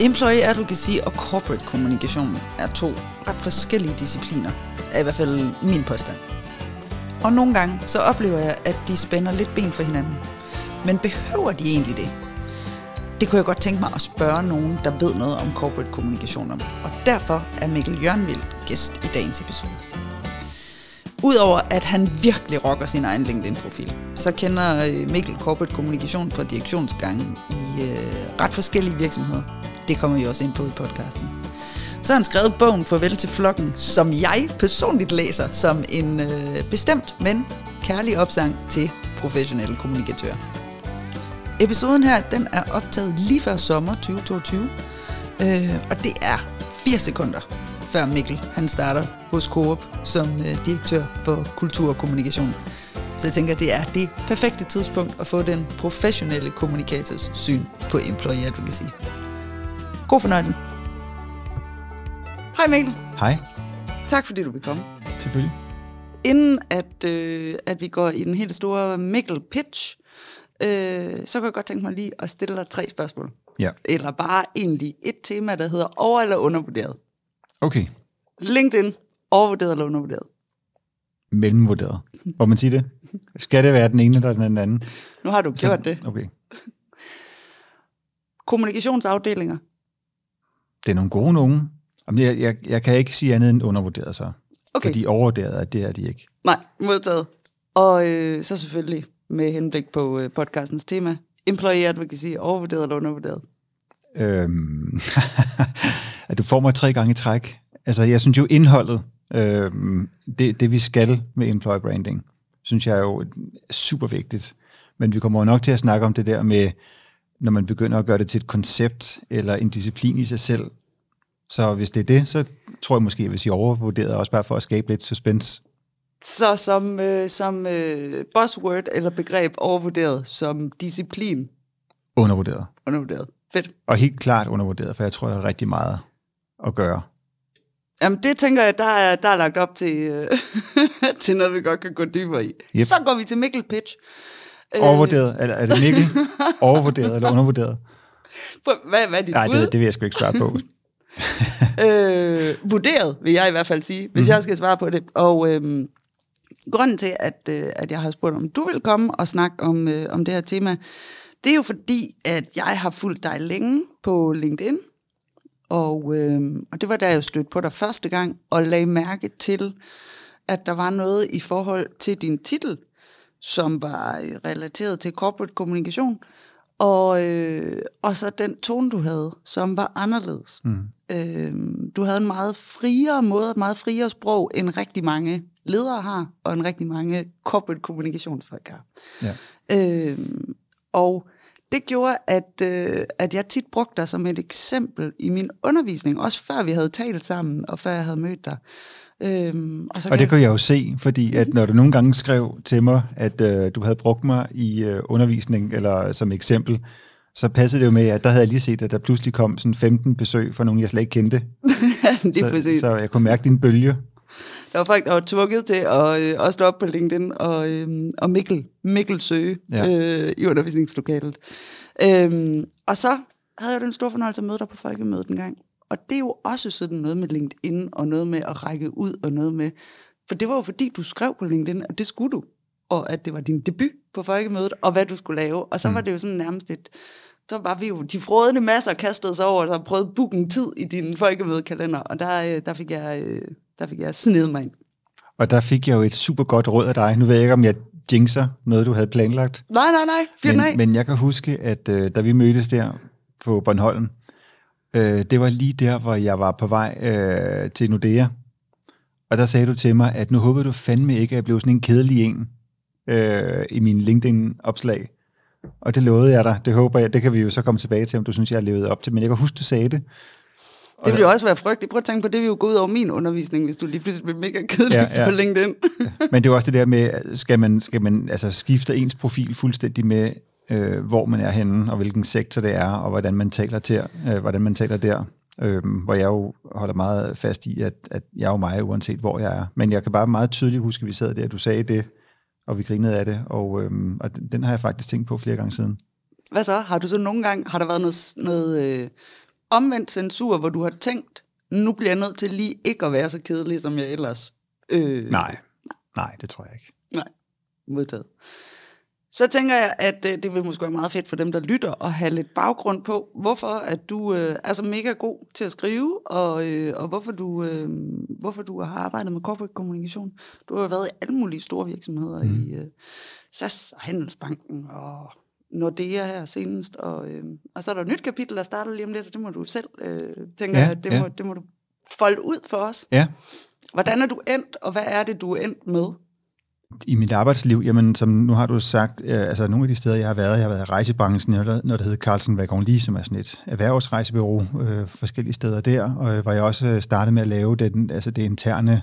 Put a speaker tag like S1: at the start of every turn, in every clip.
S1: Employee advocacy og corporate kommunikation er to ret forskellige discipliner, er i hvert fald min påstand. Og nogle gange så oplever jeg, at de spænder lidt ben for hinanden. Men behøver de egentlig det? Det kunne jeg godt tænke mig at spørge nogen, der ved noget om corporate kommunikation om. Og derfor er Mikkel Jørgenvild gæst i dagens episode. Udover at han virkelig rocker sin egen LinkedIn-profil, så kender øh, Mikkel corporate kommunikation fra direktionsgangen i øh, ret forskellige virksomheder. Det kommer vi også ind på i podcasten. Så har han skrevet bogen Farvel til flokken, som jeg personligt læser som en øh, bestemt, men kærlig opsang til professionelle kommunikatører. Episoden her, den er optaget lige før sommer 2022, øh, og det er 80 sekunder før Mikkel han starter hos Coop som øh, direktør for kultur og kommunikation. Så jeg tænker, det er det perfekte tidspunkt at få den professionelle kommunikators syn på employee advocacy. God fornøjelse. Hej Mikkel.
S2: Hej,
S1: Tak fordi du vil komme.
S2: selvfølgelig.
S1: Inden at, øh, at vi går i den helt store Mikkel pitch, øh, så kan jeg godt tænke mig lige at stille dig tre spørgsmål.
S2: Ja,
S1: Eller bare egentlig et tema, der hedder over- eller undervurderet.
S2: okay.
S1: LinkedIn, overvurderet eller undervurderet?
S2: Mellemvurderet. Hvor man siger det? Skal det være den ene eller den anden?
S1: Nu har du gjort det.
S2: Okay.
S1: Kommunikationsafdelinger.
S2: Det er nogle gode nogen. Jamen, jeg, jeg, jeg kan ikke sige andet end undervurderet så.
S1: Okay.
S2: Fordi overvurderet, er- det er de ikke.
S1: Nej, modtaget. Og øh, så selvfølgelig med henblik på øh, podcastens tema, employee advocacy, overvurderet eller undervurderet?
S2: Øhm, at du får mig tre gange i træk. Altså, jeg synes jo indholdet, øhm, det, det vi skal med employer branding, synes jeg er jo super vigtigt. Men vi kommer jo nok til at snakke om det der med, når man begynder at gøre det til et koncept eller en disciplin i sig selv. Så hvis det er det, så tror jeg måske, jeg vil sige overvurderet, også bare for at skabe lidt suspense.
S1: Så som, øh, som øh, buzzword eller begreb overvurderet, som disciplin
S2: Undervurderet.
S1: undervurderet. Fedt.
S2: Og helt klart undervurderet, for jeg tror, der er rigtig meget at gøre.
S1: Jamen det tænker jeg, der er, der er lagt op til, øh, til noget, vi godt kan gå dybere i.
S2: Yep.
S1: Så går vi til Mikkel Pitch. Øh,
S2: Overvurderet, eller er det Mikkel? Overvurderet eller undervurderet?
S1: Hvad, hvad er dit
S2: Nej,
S1: bud?
S2: det, det vil jeg sgu ikke svare på.
S1: øh, vurderet, vil jeg i hvert fald sige, hvis mm. jeg skal svare på det. Og øh, grunden til, at, øh, at jeg har spurgt, om du vil komme og snakke om, øh, om det her tema, det er jo fordi, at jeg har fulgt dig længe på LinkedIn, og, øh, og det var da jeg stødte på dig første gang, og lagde mærke til, at der var noget i forhold til din titel, som var øh, relateret til corporate kommunikation, og, øh, og så den tone, du havde, som var anderledes. Mm. Øh, du havde en meget friere måde, et meget friere sprog, end rigtig mange ledere har, og en rigtig mange corporate kommunikationsfolk har.
S2: Ja.
S1: Øh, og det gjorde, at, øh, at jeg tit brugte dig som et eksempel i min undervisning, også før vi havde talt sammen, og før jeg havde mødt dig. Øhm, og så
S2: Og
S1: kan
S2: det kunne jeg jo se, fordi at når du nogle gange skrev til mig, at øh, du havde brugt mig i øh, undervisning eller som eksempel, så passede det jo med, at der havde jeg lige set, at der pludselig kom sådan 15 besøg fra nogen, jeg slet ikke kendte.
S1: det
S2: så,
S1: præcis.
S2: så jeg kunne mærke din bølge.
S1: Der var folk, der var tvunget til at, øh, stå op på LinkedIn og, øh, og Mikkel, Mikkel søge
S2: ja.
S1: øh, i undervisningslokalet. Øhm, og så havde jeg den store fornøjelse at møde dig på folkemødet en gang. Og det er jo også sådan noget med LinkedIn, og noget med at række ud, og noget med... For det var jo fordi, du skrev på LinkedIn, at det skulle du, og at det var din debut på folkemødet, og hvad du skulle lave. Og så mm. var det jo sådan nærmest et... Så var vi jo de frodende masser kastet sig over, og så prøvede at booke en tid i din folkemødekalender, og der, øh, der, fik jeg, øh, der fik jeg snedet mig ind.
S2: Og der fik jeg jo et super godt råd af dig. Nu ved jeg ikke, om jeg jinxer noget, du havde planlagt.
S1: Nej, nej, nej. Fyr den af.
S2: Men, men jeg kan huske, at øh, da vi mødtes der på Bornholm, øh, det var lige der, hvor jeg var på vej øh, til Nordea. Og der sagde du til mig, at nu håber du fandme ikke, at jeg blev sådan en kedelig en øh, i min LinkedIn-opslag. Og det lovede jeg dig. Det håber jeg. Det kan vi jo så komme tilbage til, om du synes, jeg har levet op til. Men jeg kan huske, du sagde det.
S1: Det ville jo også være frygteligt. Prøv at tænke på, det vil jo gå ud over min undervisning, hvis du lige pludselig bliver mega kedelig
S2: Ja, ja.
S1: på LinkedIn.
S2: Men det er jo også det der med, skal man, skal man altså skifte ens profil fuldstændig med, øh, hvor man er henne, og hvilken sektor det er, og hvordan man taler der, øh, hvordan man taler der. Øh, hvor jeg jo holder meget fast i, at, at jeg er jo mig, uanset hvor jeg er. Men jeg kan bare meget tydeligt huske, at vi sad der, du sagde det, og vi grinede af det, og, øh, og den har jeg faktisk tænkt på flere gange siden.
S1: Hvad så? Har du så nogle gange, har der været noget, noget øh, omvendt censur, hvor du har tænkt, nu bliver jeg nødt til lige ikke at være så kedelig, som jeg ellers... Øh,
S2: Nej, nej, det tror jeg ikke.
S1: Nej, modtaget. Så tænker jeg, at øh, det vil måske være meget fedt for dem, der lytter, at have lidt baggrund på, hvorfor at du øh, er så mega god til at skrive, og, øh, og hvorfor, du, øh, hvorfor du har arbejdet med corporate kommunikation. Du har jo været i alle mulige store virksomheder, mm. i øh, SAS og Handelsbanken og Nordea her senest, og, øh, og så er der et nyt kapitel, der starter lige om lidt, og det må du selv, øh, tænker
S2: Ja,
S1: jeg, det,
S2: ja.
S1: må, det må du folde ud for os.
S2: Ja,
S1: Hvordan er du endt, og hvad er det, du er endt med?
S2: I mit arbejdsliv, jamen som nu har du sagt, øh, altså nogle af de steder, jeg har været, jeg har været i rejsebranchen, jeg har noget, der hedder Carlsen Vagon Lige, som er sådan et erhvervsrejsebureau, øh, forskellige steder der, og øh, hvor jeg også øh, startede med at lave den, altså det interne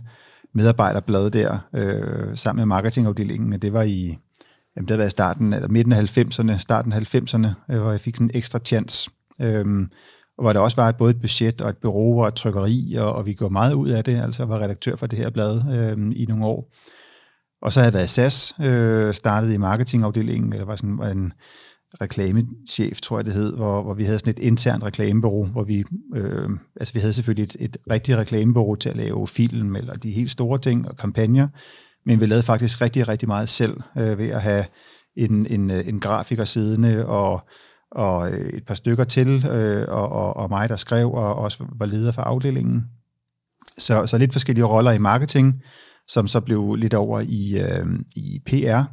S2: medarbejderblad der, øh, sammen med marketingafdelingen, og det var i, jamen det har været i starten, eller midten af 90'erne, starten af 90'erne, øh, hvor jeg fik sådan en ekstra chance, øh, og hvor der også var både et budget og et bureau og et trykkeri, og, og vi går meget ud af det, altså var redaktør for det her blad øh, i nogle år. Og så har jeg været SAS, øh, startet i marketingafdelingen, eller var sådan var en reklamechef, tror jeg det hed, hvor, hvor vi havde sådan et internt reklamebureau, hvor vi, øh, altså vi havde selvfølgelig et, et rigtigt reklamebureau til at lave film, eller de helt store ting og kampagner, men vi lavede faktisk rigtig, rigtig meget selv, øh, ved at have en, en, øh, en grafiker siddende, og, og øh, et par stykker til, øh, og, og, og mig, der skrev, og også var leder for afdelingen. Så, så lidt forskellige roller i marketing, som så blev lidt over i, øh, i PR,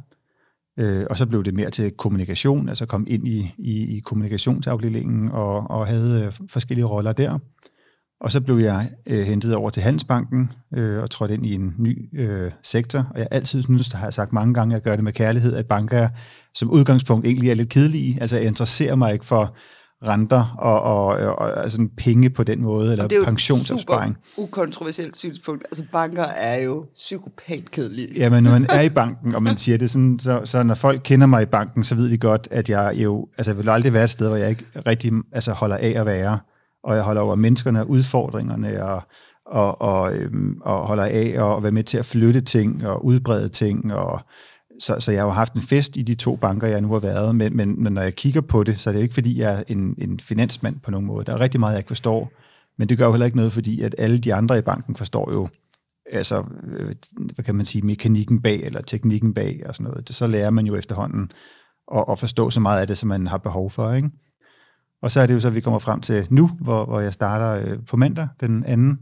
S2: øh, og så blev det mere til kommunikation, altså kom ind i, i, i kommunikationsafdelingen og, og havde øh, forskellige roller der. Og så blev jeg øh, hentet over til Handelsbanken øh, og trådte ind i en ny øh, sektor. Og jeg altid synes, der har jeg sagt mange gange, at jeg gør det med kærlighed, at banker som udgangspunkt egentlig er lidt kedelige. Altså jeg interesserer mig ikke for renter og, og, og, og altså penge på den måde, eller
S1: det er jo et
S2: pensionsopsparing.
S1: super ukontroversielt synspunkt. Altså banker er jo psykopatkedelige.
S2: Jamen, når man er i banken, og man siger det sådan, så, så når folk kender mig i banken, så ved de godt, at jeg jo, altså jeg vil aldrig være et sted, hvor jeg ikke rigtig altså, holder af at være, og jeg holder over menneskerne og udfordringerne, og, og, og, øhm, og holder af at være med til at flytte ting og udbrede ting, og så, så jeg har jo haft en fest i de to banker, jeg nu har været, men, men, men når jeg kigger på det, så er det jo ikke, fordi jeg er en, en finansmand på nogen måde. Der er rigtig meget, jeg ikke forstår, men det gør jo heller ikke noget, fordi at alle de andre i banken forstår jo, altså, øh, hvad kan man sige, mekanikken bag, eller teknikken bag, og sådan noget. Det, så lærer man jo efterhånden at, at forstå så meget af det, som man har behov for, ikke? Og så er det jo så, at vi kommer frem til nu, hvor, hvor jeg starter øh, på mandag, den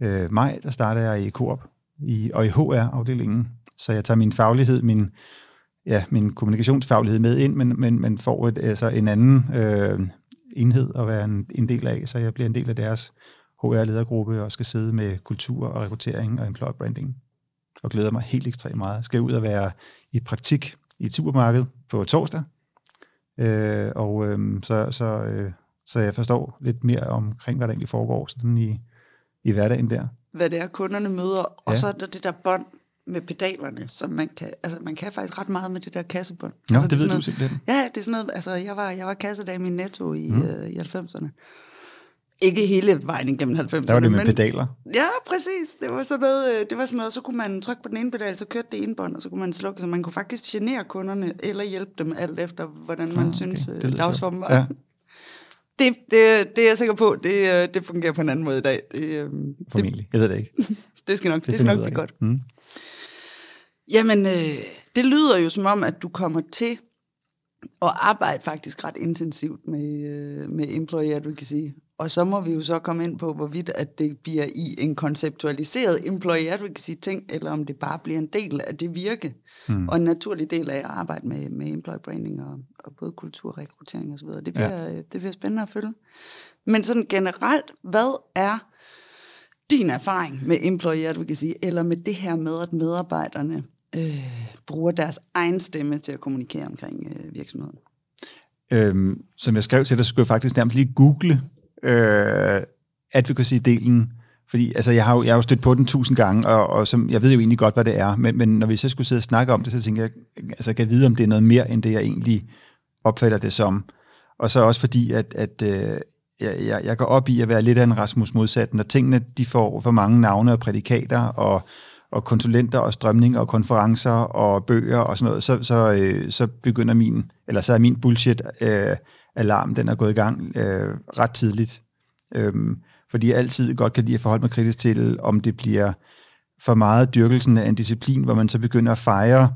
S2: 2. Øh, maj, der starter jeg i Coop, i, og i HR-afdelingen. Så jeg tager min faglighed, min, ja, min kommunikationsfaglighed med ind, men, men, men får et, altså en anden øh, enhed at være en, en del af, så jeg bliver en del af deres HR-ledergruppe og skal sidde med kultur og rekruttering og employer branding. Og glæder mig helt ekstremt meget. Jeg skal ud og være i praktik i et supermarked på torsdag, øh, og øh, så, så, øh, så jeg forstår lidt mere omkring, hvad der egentlig foregår sådan i, i hverdagen der.
S1: Hvad det er, kunderne møder. Og
S2: Ja.
S1: så er der det der bånd med pedalerne, som man kan, altså man kan faktisk ret meget med det der kassebånd.
S2: Nå,
S1: altså,
S2: det
S1: er
S2: ved du simpelthen.
S1: Ja, det er sådan noget, altså jeg var, jeg var kassedag i min netto i, mm. øh, i 90'erne. Ikke hele vejen igennem 90'erne.
S2: Der var det med
S1: men,
S2: pedaler.
S1: Ja, præcis. Det var sådan noget, øh, det var sådan noget, så kunne man trykke på den ene pedal, så kørte det ene bånd, og så kunne man slukke, så man kunne faktisk genere kunderne, eller hjælpe dem alt efter, hvordan man
S2: Ah, okay.
S1: synes,
S2: Det
S1: øh, dagsformen var.
S2: Ja.
S1: Det, det, det er jeg sikker på, det, øh, det fungerer på en anden måde i dag. Det, øh, det,
S2: Formentlig. Jeg ved det ikke.
S1: det skal nok, det, det skal nok blive godt.
S2: Mm.
S1: Jamen, øh, det lyder jo som om, at du kommer til at arbejde faktisk ret intensivt med, øh, med employee advocacy. Og så må vi jo så komme ind på, hvorvidt at det bliver i en konceptualiseret employee advocacy ting, eller om det bare bliver en del af det virke, mm. og en naturlig del af at arbejde med, med employee branding og, og både kultur, rekruttering osv. Det bliver, ja. det bliver spændende at følge. Men sådan generelt, hvad er din erfaring med employee advocacy, eller med det her med, at medarbejderne øh, bruger deres egen stemme til at kommunikere omkring øh, virksomheden?
S2: Øhm, som jeg skrev til dig, så skulle jeg faktisk nærmest lige google øh, advocacy-delen, fordi altså, jeg, har jo, jeg har jo stødt på den tusind gange, og, og som, jeg ved jo egentlig godt, hvad det er, men, men når vi så skulle sidde og snakke om det, så tænker jeg, altså jeg kan vide, om det er noget mere, end det jeg egentlig opfatter det som. Og så også fordi, at, at øh, jeg, jeg, jeg går op i at være lidt af en Rasmus modsat, når tingene de får for mange navne og prædikater, og, og konsulenter og strømninger og konferencer og bøger og sådan noget, så, så, øh, så begynder min, eller så er min bullshit øh, alarm, den er gået i gang øh, ret tidligt. Øhm, fordi jeg altid godt kan lide at forholde mig kritisk til, om det bliver for meget dyrkelsen af en disciplin, hvor man så begynder at fejre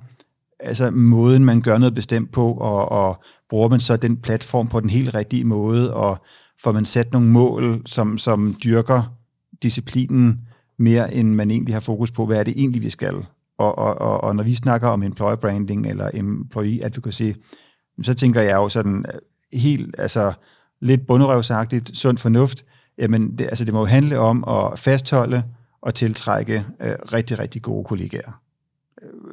S2: altså måden, man gør noget bestemt på, og, og bruger man så den platform på den helt rigtige måde, og får man sat nogle mål, som, som dyrker disciplinen mere, end man egentlig har fokus på, hvad er det egentlig, vi skal. Og, og, og, og når vi snakker om employer branding eller employee advocacy, så tænker jeg jo sådan øh, helt, altså lidt bunderøvsagtigt, sund fornuft, jamen det, altså det må jo handle om at fastholde og tiltrække øh, rigtig, rigtig gode kollegaer.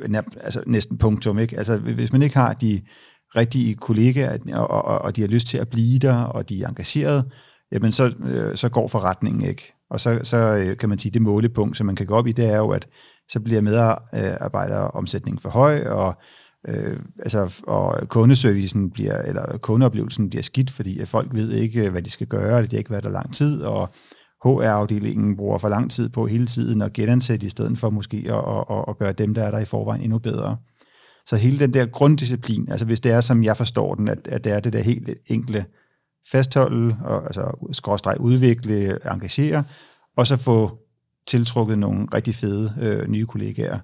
S2: Øh, altså næsten punktum, ikke? Altså hvis man ikke har de rigtige kollegaer, og, og, og de har lyst til at blive der, og de er engageret, jamen så, øh, så går forretningen ikke. Og så, så øh, kan man sige, det målepunkt, som man kan gå op i, det er jo, at så bliver medarbejderomsætningen for høj, og øh, altså, og kundeservicen bliver, eller kundeoplevelsen bliver skidt, fordi at folk ved ikke, hvad de skal gøre, det har ikke været der lang tid, og HR-afdelingen bruger for lang tid på hele tiden at genansætte, i stedet for måske at, at, at gøre dem, der er der i forvejen, endnu bedre. Så hele den der grunddisciplin, altså hvis det er, som jeg forstår den, at, at det er det der helt enkle fastholde, og, altså skråstreg udvikle, engagere, og så få tiltrukket nogle rigtig fede øh, nye kollegaer.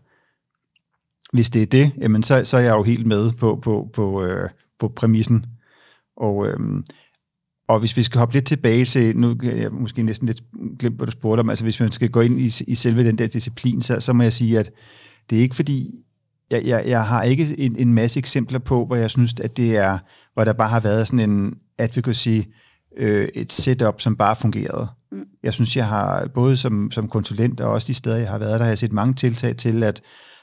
S2: Hvis det er det, jamen så, så er jeg jo helt med på, på, på, øh, på præmissen. Og, øh, og hvis vi skal hoppe lidt tilbage til, nu kan jeg måske næsten lidt glemt, hvad du spurgte om, altså hvis man skal gå ind i, i selve den der disciplin, så, så må jeg sige, at det er ikke fordi, jeg, jeg, jeg har ikke en, en masse eksempler på, hvor jeg synes, at det er, hvor der bare har været sådan en advocacy, øh, et setup, som bare fungerede. Mm. Jeg synes, jeg har, både som, som konsulent og også de steder, jeg har været der, har jeg set mange tiltag til, at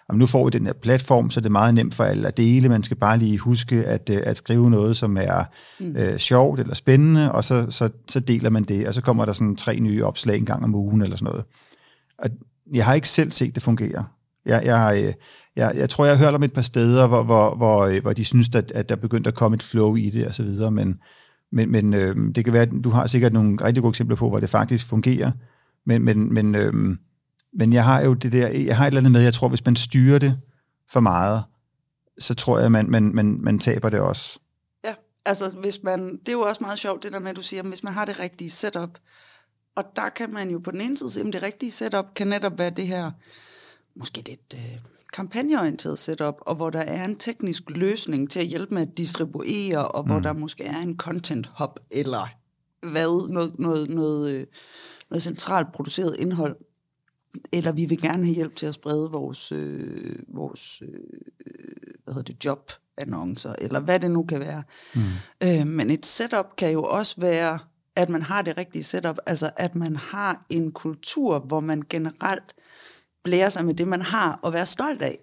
S2: om nu får vi den her platform, så det er meget nemt for alle at dele. Man skal bare lige huske at, øh, at skrive noget, som er mm. øh, sjovt eller spændende, og så, så, så deler man det, og så kommer der sådan tre nye opslag en gang om ugen eller sådan noget. Og jeg har ikke selv set det fungere. Jeg, jeg, øh, jeg, jeg tror, jeg har hørt om et par steder, hvor, hvor, hvor, øh, hvor de synes, at, at der begyndte at komme et flow i det og så videre, men, men, men øh, det kan være, at du har sikkert nogle rigtig gode eksempler på, hvor det faktisk fungerer, men, men, men, øh, men jeg har jo det der, jeg har et eller andet med, jeg tror, hvis man styrer det for meget, så tror jeg, man, man, man, man taber det også.
S1: Ja, altså hvis man, det er jo også meget sjovt, det der med, at du siger, hvis man har det rigtige setup, og der kan man jo på den ene side sige, at det rigtige setup kan netop være det her, måske lidt øh, kampagneorienteret setup, og hvor der er en teknisk løsning til at hjælpe med at distribuere, og hvor mm. der måske er en content hub, eller hvad, noget, noget, noget, øh, noget centralt produceret indhold, eller vi vil gerne have hjælp til at sprede vores, øh, vores øh, hvad hedder det, jobannoncer, eller hvad det nu kan være. Mm. Øh, men et setup kan jo også være, at man har det rigtige setup, altså at man har en kultur, hvor man generelt blære sig med det, man har, og være stolt af.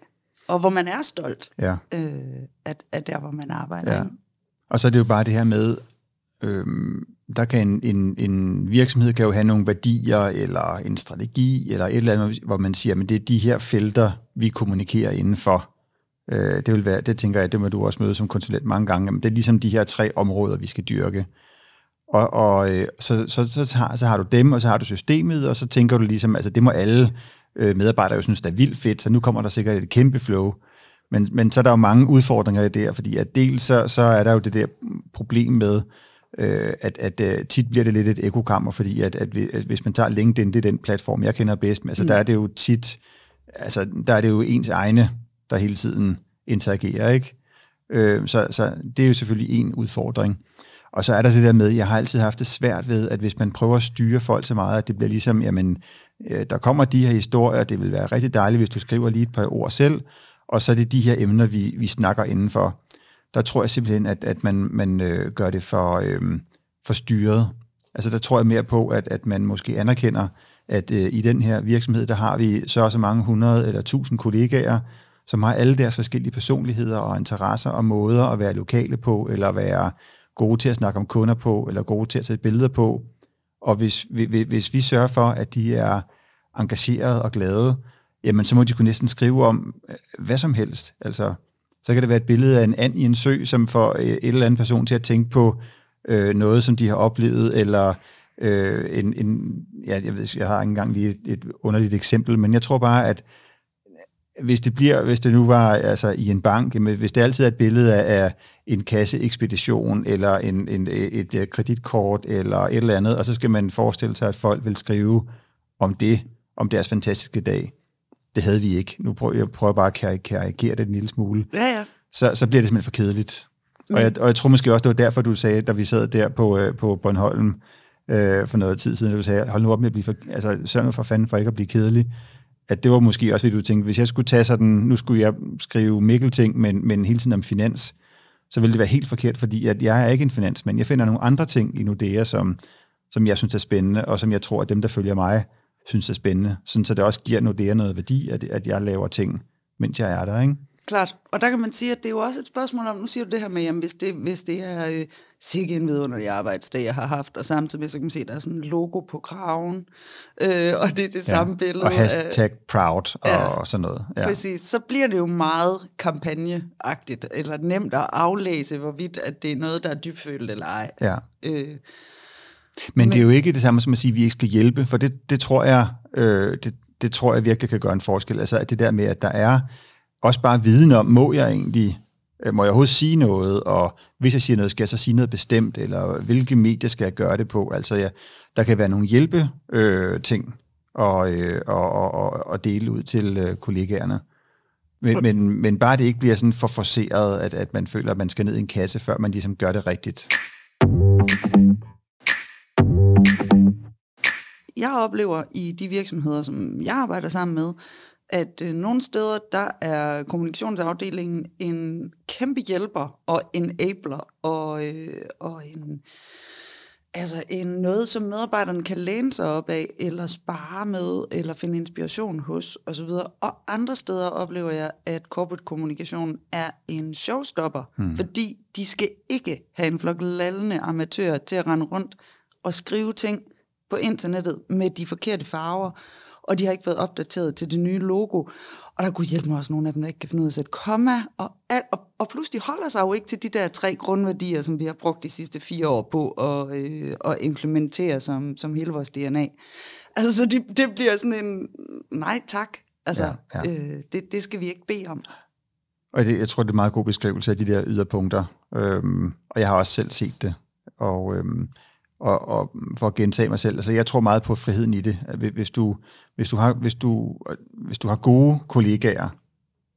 S1: Og hvor man er stolt ja. øh, at, at der, hvor man arbejder. Ja.
S2: Og så er det jo bare det her med, øh, der kan en, en, en virksomhed kan jo have nogle værdier, eller en strategi, eller et eller andet, hvor man siger, at det er de her felter, vi kommunikerer indenfor. Øh, det vil være, det tænker jeg, det må du også møde som konsulent mange gange, men det er ligesom de her tre områder, vi skal dyrke. Og, og øh, så, så, så, har, så har du dem, og så har du systemet, og så tænker du ligesom, altså det må alle øh, medarbejdere jo synes, det er vildt fedt, så nu kommer der sikkert et kæmpe flow. Men, men så er der jo mange udfordringer i det, fordi at dels så, så er der jo det der problem med, øh, at, at uh, tit bliver det lidt et ekokammer, fordi at, at, at hvis man tager LinkedIn, det er den platform, jeg kender bedst, men altså, mm. der er det jo tit, altså der er det jo ens egne, der hele tiden interagerer, ikke? Øh, så, så det er jo selvfølgelig en udfordring. Og så er der det der med, jeg har altid haft det svært ved, at hvis man prøver at styre folk så meget, at det bliver ligesom, jamen, øh, der kommer de her historier, det vil være rigtig dejligt, hvis du skriver lige et par ord selv, og så er det de her emner, vi, vi snakker indenfor. Der tror jeg simpelthen, at, at man, man øh, gør det for, øh, for styret. Altså der tror jeg mere på, at, at man måske anerkender, at øh, i den her virksomhed, der har vi så også mange hundrede eller tusind kollegaer, som har alle deres forskellige personligheder og interesser og måder at være lokale på, eller være gode til at snakke om kunder på, eller gode til at tage billeder på. Og hvis, hvis vi sørger for, at de er engageret og glade, jamen så må de kunne næsten skrive om øh, hvad som helst. Altså, så kan det være et billede af en and i en sø, som får øh, et eller andet person til at tænke på øh, noget, som de har oplevet, eller øh, en, en ja, jeg ved jeg har ikke engang lige et, et underligt eksempel, men jeg tror bare, at hvis det bliver, hvis det nu var altså i en bank, hvis det altid er et billede af, en kasseekspedition, eller en, en, et, et kreditkort, eller et eller andet, og så skal man forestille sig, at folk vil skrive om det, om deres fantastiske dag. Det havde vi ikke. Nu prøver jeg prøver bare at karikere det en lille smule.
S1: Ja, ja.
S2: Så, så bliver det simpelthen for kedeligt. Men... Og, jeg, og jeg tror måske også, det var derfor, du sagde, da vi sad der på, øh, på Bornholm øh, for noget tid siden, at du sagde, hold nu op med at blive for, altså sørg nu for fanden for ikke at blive kedelig. At det var måske også, lidt, du tænkte, hvis jeg skulle tage sådan, nu skulle jeg skrive Mikkel-ting, men, men hele tiden om finans, så ville det være helt forkert, fordi at jeg er ikke en finansmand. Jeg finder nogle andre ting i Nordea, som, som jeg synes er spændende, og som jeg tror, at dem, der følger mig, synes er spændende. Sådan, så det også giver Nordea noget værdi, at, at jeg laver ting, mens jeg er der. Ikke?
S1: Klart. Og der kan man sige, at det er jo også et spørgsmål om, nu siger du det her med, jamen, hvis, det, hvis det er øh, sikke en vidunderlig arbejdsdag, jeg har haft, og samtidig så kan man se, at der er sådan en logo på kraven, øh, og det er det ja. samme billede.
S2: Og hashtag af, proud og, ja, og sådan noget.
S1: Ja. Præcis. Så bliver det jo meget kampagneagtigt, eller nemt at aflæse, hvorvidt at det er noget, der er dybfølt eller ej.
S2: Ja. Øh, men, men det er jo ikke det samme som at sige, at vi ikke skal hjælpe, for det, det tror jeg, øh, det, det tror jeg virkelig kan gøre en forskel. Altså at det der med, at der er også bare viden om, må jeg egentlig, øh, må jeg overhovedet sige noget, og hvis jeg siger noget, skal jeg så sige noget bestemt, eller hvilke medier skal jeg gøre det på? Altså, ja, der kan være nogle hjælpe øh, ting og, øh, og, og, og dele ud til øh, kollegaerne. Men, men, men bare det ikke bliver sådan for forceret, at, at man føler, at man skal ned i en kasse, før man ligesom gør det rigtigt.
S1: Jeg oplever i de virksomheder, som jeg arbejder sammen med, at øh, nogle steder, der er kommunikationsafdelingen en kæmpe hjælper og enabler og, øh, og en, altså en noget, som medarbejderne kan læne sig op af, eller spare med, eller finde inspiration hos, osv. Og andre steder oplever jeg, at corporate kommunikation er en showstopper, hmm. fordi de skal ikke have en flok lallende amatører til at rende rundt og skrive ting på internettet med de forkerte farver, og de har ikke været opdateret til det nye logo. Og der kunne hjælpe mig også nogle af dem, der ikke kan finde ud af at sætte komma, og, alt, og, og pludselig holder sig jo ikke til de der tre grundværdier, som vi har brugt de sidste fire år på at, øh, at implementere som, som hele vores DNA. Altså, så det, det bliver sådan en, nej tak, altså, ja, ja. Øh, det, det skal vi ikke bede om.
S2: Og det, jeg tror, det er en meget god beskrivelse af de der yderpunkter, øhm, og jeg har også selv set det. Og øhm, og, og for at gentage mig selv, altså jeg tror meget på friheden i det. Hvis du, hvis du, har, hvis du, hvis du har gode kollegaer,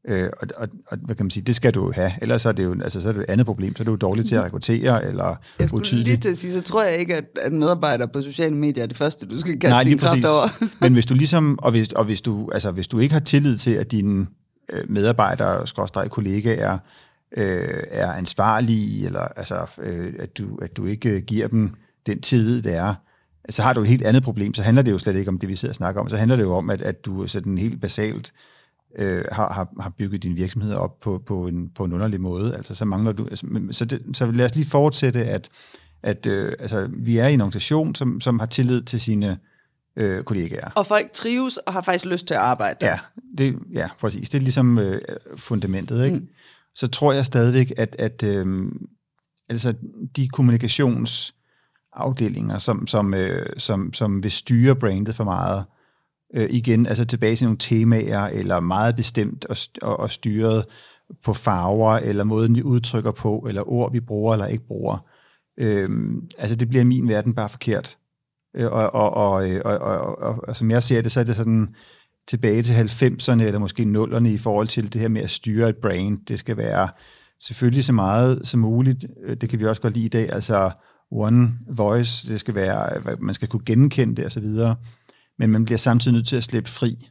S2: øh, og, og, og, hvad kan man sige, det skal du have, ellers er det jo altså, så er det et andet problem, så er du dårlig til at rekruttere, eller
S1: Jeg utydelig. lige til at sige, så tror jeg ikke, at, at medarbejdere på sociale medier er det første, du skal kaste Nej, din kraft over.
S2: Men hvis du ligesom, og hvis, og hvis du, altså hvis du ikke har tillid til, at dine øh, medarbejdere, skorstræk kollegaer, øh, er ansvarlige, eller altså, øh, at, du, at du ikke giver dem den tillid, det er, så har du et helt andet problem. Så handler det jo slet ikke om det, vi sidder og snakker om. Så handler det jo om, at, at du sådan helt basalt øh, har, har, har bygget din virksomhed op på, på, en, på en underlig måde. Altså, så mangler du... Altså, så, det, så lad os lige fortsætte, at, at øh, altså, vi er i en organisation, som, som har tillid til sine øh, kollegaer.
S1: Og folk trives og har faktisk lyst til at arbejde.
S2: Ja, det, ja præcis. Det er ligesom øh, fundamentet. Ikke? Mm. Så tror jeg stadigvæk, at, at øh, altså, de kommunikations afdelinger, som, som, øh, som, som vil styre brandet for meget. Øh, igen, altså tilbage til nogle temaer, eller meget bestemt og, og, og styret på farver, eller måden, vi udtrykker på, eller ord, vi bruger eller ikke bruger. Øh, altså det bliver min verden bare forkert. Øh, og, og, øh, og, og, og, og, og som jeg ser det, så er det sådan tilbage til 90'erne, eller måske 0'erne i forhold til det her med at styre et brand. Det skal være selvfølgelig så meget som muligt. Øh, det kan vi også godt lide i dag. Altså one voice, det skal være, man skal kunne genkende det osv., men man bliver samtidig nødt til at slippe fri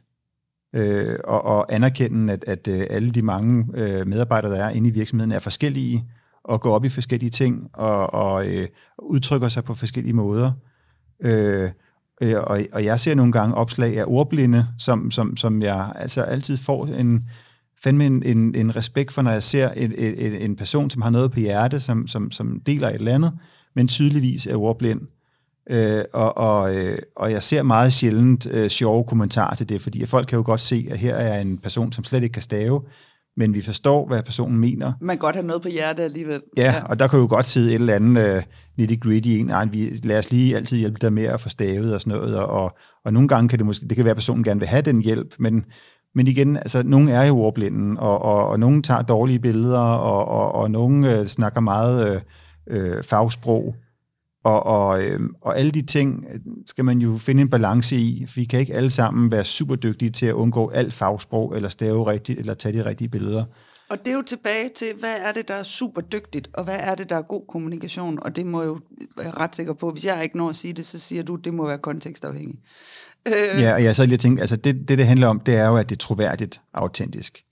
S2: øh, og, og anerkende, at, at øh, alle de mange øh, medarbejdere, der er inde i virksomheden, er forskellige og går op i forskellige ting og, og øh, udtrykker sig på forskellige måder. Øh, øh, og, og jeg ser nogle gange opslag af ordblinde, som, som, som jeg altså altid får en, fandme en, en, en respekt for, når jeg ser en, en, en person, som har noget på hjerte, som, som, som deler et eller andet, men tydeligvis er ordblind. Øh, og, og, øh, og jeg ser meget sjældent øh, sjove kommentarer til det, fordi folk kan jo godt se, at her er en person, som slet ikke kan stave, men vi forstår, hvad personen mener.
S1: Man kan godt have noget på hjertet alligevel.
S2: Ja, ja. og der kan jo godt sidde et eller andet uh, nitty-gritty en. Nej, vi, lad os lige altid hjælpe dig med at få stavet og sådan noget. Og, og, og nogle gange kan det måske, det kan være, at personen gerne vil have den hjælp, men, Men igen, altså, nogle er jo ordblinde, og, og, og nogle tager dårlige billeder, og, og, og nogle øh, snakker meget øh, øh, fagsprog. Og, og, øh, og alle de ting øh, skal man jo finde en balance i. For vi kan ikke alle sammen være super dygtige til at undgå alt fagsprog, eller stave rigtigt, eller tage de rigtige billeder.
S1: Og det er jo tilbage til, hvad er det, der er super dygtigt, og hvad er det, der er god kommunikation, og det må jeg jo være ret sikker på. Hvis jeg ikke når at sige det, så siger du, det må være kontekstafhængigt.
S2: Øh. Ja, og jeg så lige tænkt, altså det, det, det handler om, det er jo, at det er troværdigt autentisk.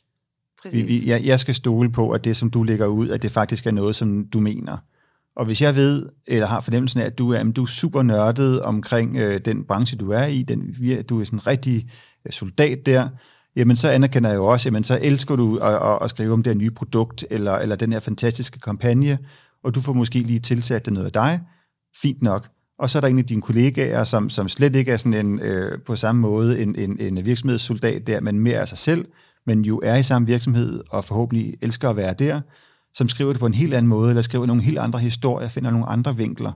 S2: Vi, vi, jeg, jeg skal stole på, at det, som du lægger ud, at det faktisk er noget, som du mener. Og hvis jeg ved, eller har fornemmelsen af, at du er, du er super nørdet omkring øh, den branche, du er i, den, du er sådan en rigtig øh, soldat der, jamen så anerkender jeg jo også, jamen så elsker du at, at, at skrive om det her nye produkt, eller, eller den her fantastiske kampagne, og du får måske lige tilsat det noget af dig. Fint nok. Og så er der en af dine kollegaer, som, som slet ikke er sådan en, øh, på samme måde en, en, en virksomhedssoldat der, men mere af sig selv, men jo er i samme virksomhed, og forhåbentlig elsker at være der, som skriver det på en helt anden måde, eller skriver nogle helt andre historier, finder nogle andre vinkler.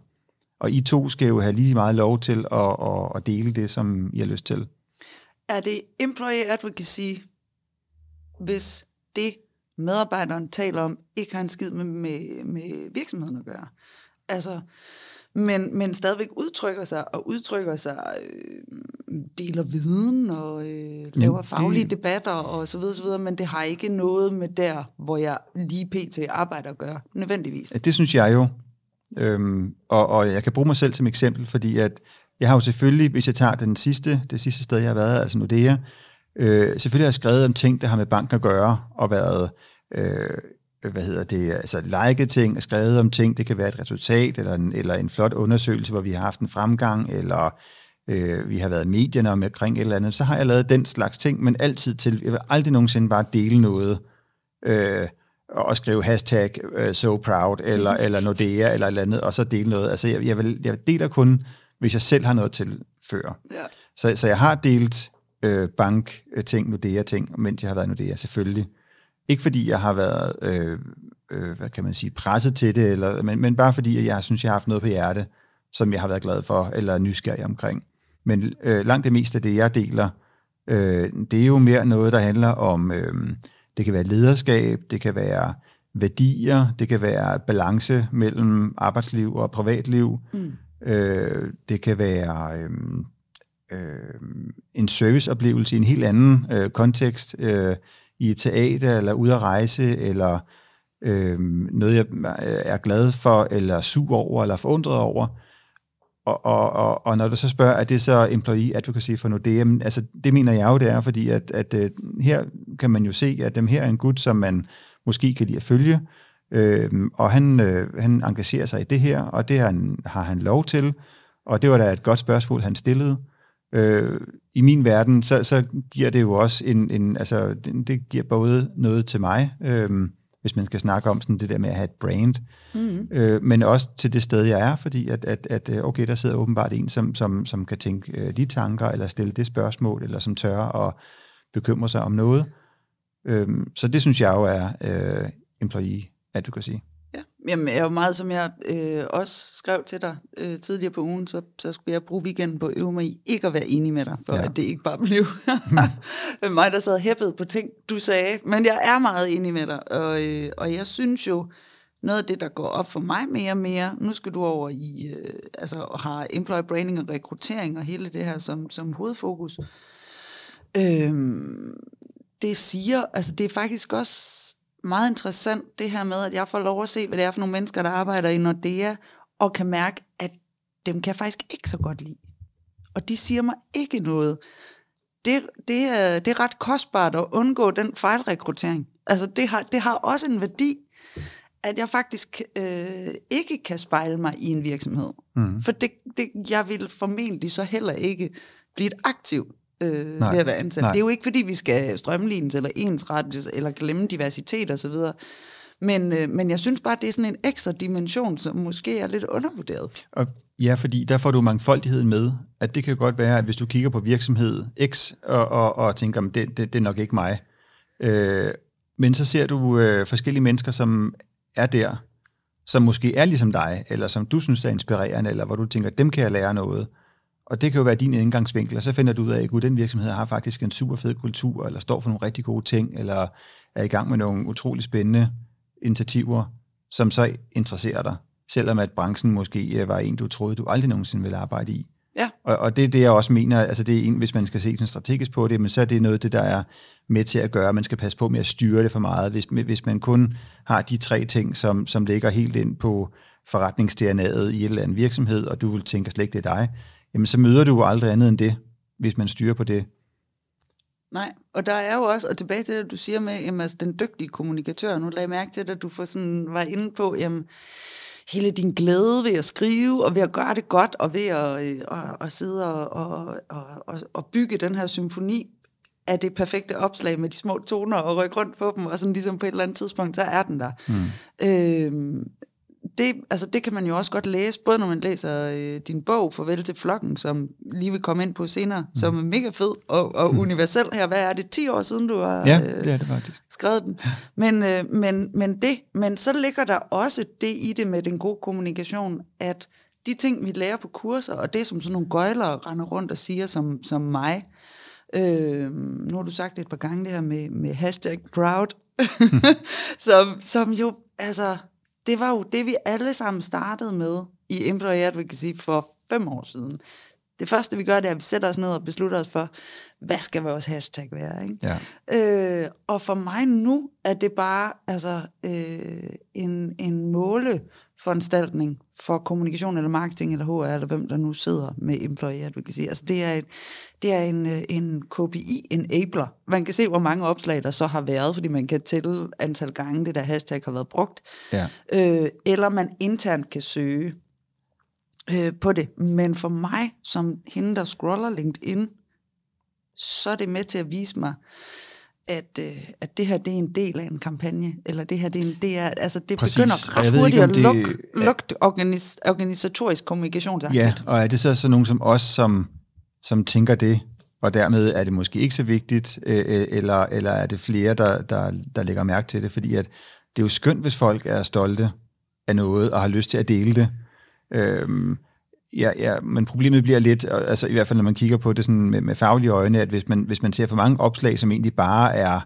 S2: Og I to skal jo have lige meget lov til at, at, at dele det, som I har lyst til.
S1: Er det employee advocacy, hvis det medarbejderen taler om, ikke har en skid med, med, med virksomheden at gøre? Altså, men, men stadigvæk udtrykker sig og udtrykker sig, øh, deler viden og øh, laver faglige debatter og så videre, så videre, men det har ikke noget med der, hvor jeg lige pt. arbejder at gøre, nødvendigvis.
S2: Det synes jeg jo, øhm, og, og jeg kan bruge mig selv som eksempel, fordi at jeg har jo selvfølgelig, hvis jeg tager den sidste, det sidste sted, jeg har været, altså Nordea, øh, selvfølgelig har jeg skrevet om ting, der har med banken at gøre, og været øh, hvad hedder det, altså like ting, skrevet om ting, det kan være et resultat, eller en, eller en flot undersøgelse, hvor vi har haft en fremgang, eller øh, vi har været i medierne omkring et eller andet, så har jeg lavet den slags ting, men altid til, jeg vil aldrig nogensinde bare dele noget, øh, og skrive hashtag uh, so proud, eller, eller Nordea, eller et eller andet, og så dele noget. Altså jeg, jeg, vil, jeg deler kun, hvis jeg selv har noget til før. Ja. Så, så jeg har delt øh, bank-ting, Nordea-ting, mens jeg har været Nordea, selvfølgelig. Ikke fordi jeg har været, øh, øh, hvad kan man sige, presset til det, eller, men, men bare fordi jeg synes, jeg har haft noget på hjerte, som jeg har været glad for, eller nysgerrig omkring. Men øh, langt det meste af det, jeg deler, øh, det er jo mere noget, der handler om, øh, det kan være lederskab, det kan være værdier, det kan være balance mellem arbejdsliv og privatliv, mm. øh, det kan være øh, øh, en serviceoplevelse i en helt anden øh, kontekst, øh, i et teater, eller ude at rejse, eller øh, noget, jeg øh, er glad for, eller sur over, eller forundret over. Og, og, og, og når du så spørger, er det så employee advocacy for Nordea? Men, altså, det mener jeg jo, det er, fordi at, at, at her kan man jo se, at dem her er en gut, som man måske kan lide at følge, øh, og han, øh, han engagerer sig i det her, og det har han, har han lov til, og det var da et godt spørgsmål, han stillede. Øh, I min verden, så, så giver det jo også en, en altså det, det giver både noget til mig, øh, hvis man skal snakke om sådan det der med at have et brand, mm. øh, men også til det sted, jeg er, fordi at, at, at øh, okay, der sidder åbenbart en, som, som, som kan tænke øh, de tanker, eller stille det spørgsmål, eller som tør at bekymre sig om noget. Øh, så det synes jeg jo er øh, employee advocacy.
S1: Ja, jamen er jo meget, som jeg øh, også skrev til dig øh, tidligere på ugen, så, så skulle jeg bruge weekenden på at øve mig i ikke at være enig med dig, for ja. at det ikke bare blev mig, der sad hæppet på ting, du sagde. Men jeg er meget enig med dig, og, øh, og jeg synes jo, noget af det, der går op for mig mere og mere, nu skal du over i, øh, altså har employee branding og rekruttering og hele det her som, som hovedfokus. Øh, det siger, altså det er faktisk også meget interessant, det her med, at jeg får lov at se, hvad det er for nogle mennesker, der arbejder i Nordea, og kan mærke, at dem kan jeg faktisk ikke så godt lide. Og de siger mig ikke noget. Det, det, er, det er ret kostbart at undgå den fejlrekruttering. Altså det har, det har også en værdi, at jeg faktisk øh, ikke kan spejle mig i en virksomhed. Mm. For det, det, jeg vil formentlig så heller ikke blive et aktivt øh, nej, ved at være ansat. Nej. Det er jo ikke, fordi vi skal strømlines eller ensrettes eller glemme diversitet osv., men, øh, men jeg synes bare, det er sådan en ekstra dimension, som måske er lidt undervurderet.
S2: Og ja, fordi der får du mangfoldigheden med, at det kan godt være, at hvis du kigger på virksomhed X og, og, og tænker, det, det, det er nok ikke mig, øh, men så ser du øh, forskellige mennesker, som er der, som måske er ligesom dig, eller som du synes er inspirerende, eller hvor du tænker, dem kan jeg lære noget. Og det kan jo være din indgangsvinkel, og så finder du ud af, at den virksomhed har faktisk en super fed kultur, eller står for nogle rigtig gode ting, eller er i gang med nogle utrolig spændende initiativer, som så interesserer dig, selvom at branchen måske var en, du troede, du aldrig nogensinde ville arbejde i.
S1: Ja.
S2: Og, og det er det, jeg også mener, altså det er en, hvis man skal se sådan strategisk på det, men så er det noget det, der er med til at gøre, man skal passe på med at styre det for meget. Hvis, hvis man kun har de tre ting, som, som ligger helt ind på forretningsdNA'et i et eller andet virksomhed, og du vil tænke slet ikke, det er dig, jamen så møder du aldrig andet end det, hvis man styrer på det.
S1: Nej, og der er jo også, og tilbage til det, du siger med, jamen, altså, den dygtige kommunikatør, nu lagde jeg mærke til, at du får sådan, var inde på, jamen, hele din glæde ved at skrive, og ved at gøre det godt, og ved at, øh, at, at sidde og, og, og, og bygge den her symfoni af det perfekte opslag med de små toner, og rykke rundt på dem, og sådan ligesom på et eller andet tidspunkt, så er den der. Mm. Øh, det, altså det kan man jo også godt læse, både når man læser øh, din bog, Farvel til flokken, som lige vil komme ind på senere, mm. som er mega fed og, og mm. universel her. Hvad er det, 10 år siden, du har
S2: ja, øh, det er det faktisk.
S1: skrevet den? Men, øh, men, men, det, men så ligger der også det i det med den gode kommunikation, at de ting, vi lærer på kurser, og det som sådan nogle gøjlere render rundt og siger som, som mig, øh, nu har du sagt det et par gange, det her med, med hashtag proud, som, som jo, altså det var jo det, vi alle sammen startede med i Employee Advocacy for fem år siden. Det første, vi gør, det er, at vi sætter os ned og beslutter os for, hvad skal vores hashtag være? Ikke? Ja. Øh, og for mig nu er det bare altså, øh, en, en måleforanstaltning for kommunikation eller marketing eller HR, eller hvem der nu sidder med employee advocacy. Altså det er, et, det er en, øh, en KPI-enabler. Man kan se, hvor mange opslag der så har været, fordi man kan tælle antal gange, det der hashtag har været brugt. Ja. Øh, eller man internt kan søge øh, på det. Men for mig, som hende, der scroller LinkedIn, så er det med til at vise mig, at, øh, at det her det er en del af en kampagne, eller det her det er en det er, altså det Præcis. begynder ret hurtigt at lukke luk organis, organisatorisk kommunikation.
S2: Ja, og er det så så nogen som os, som, som tænker det, og dermed er det måske ikke så vigtigt, øh, øh, eller, eller er det flere, der, der, der lægger mærke til det, fordi at det er jo skønt, hvis folk er stolte af noget, og har lyst til at dele det, Øhm, ja, ja, men problemet bliver lidt, altså i hvert fald når man kigger på det sådan med, med faglige øjne, at hvis man, hvis man ser for mange opslag, som egentlig bare er,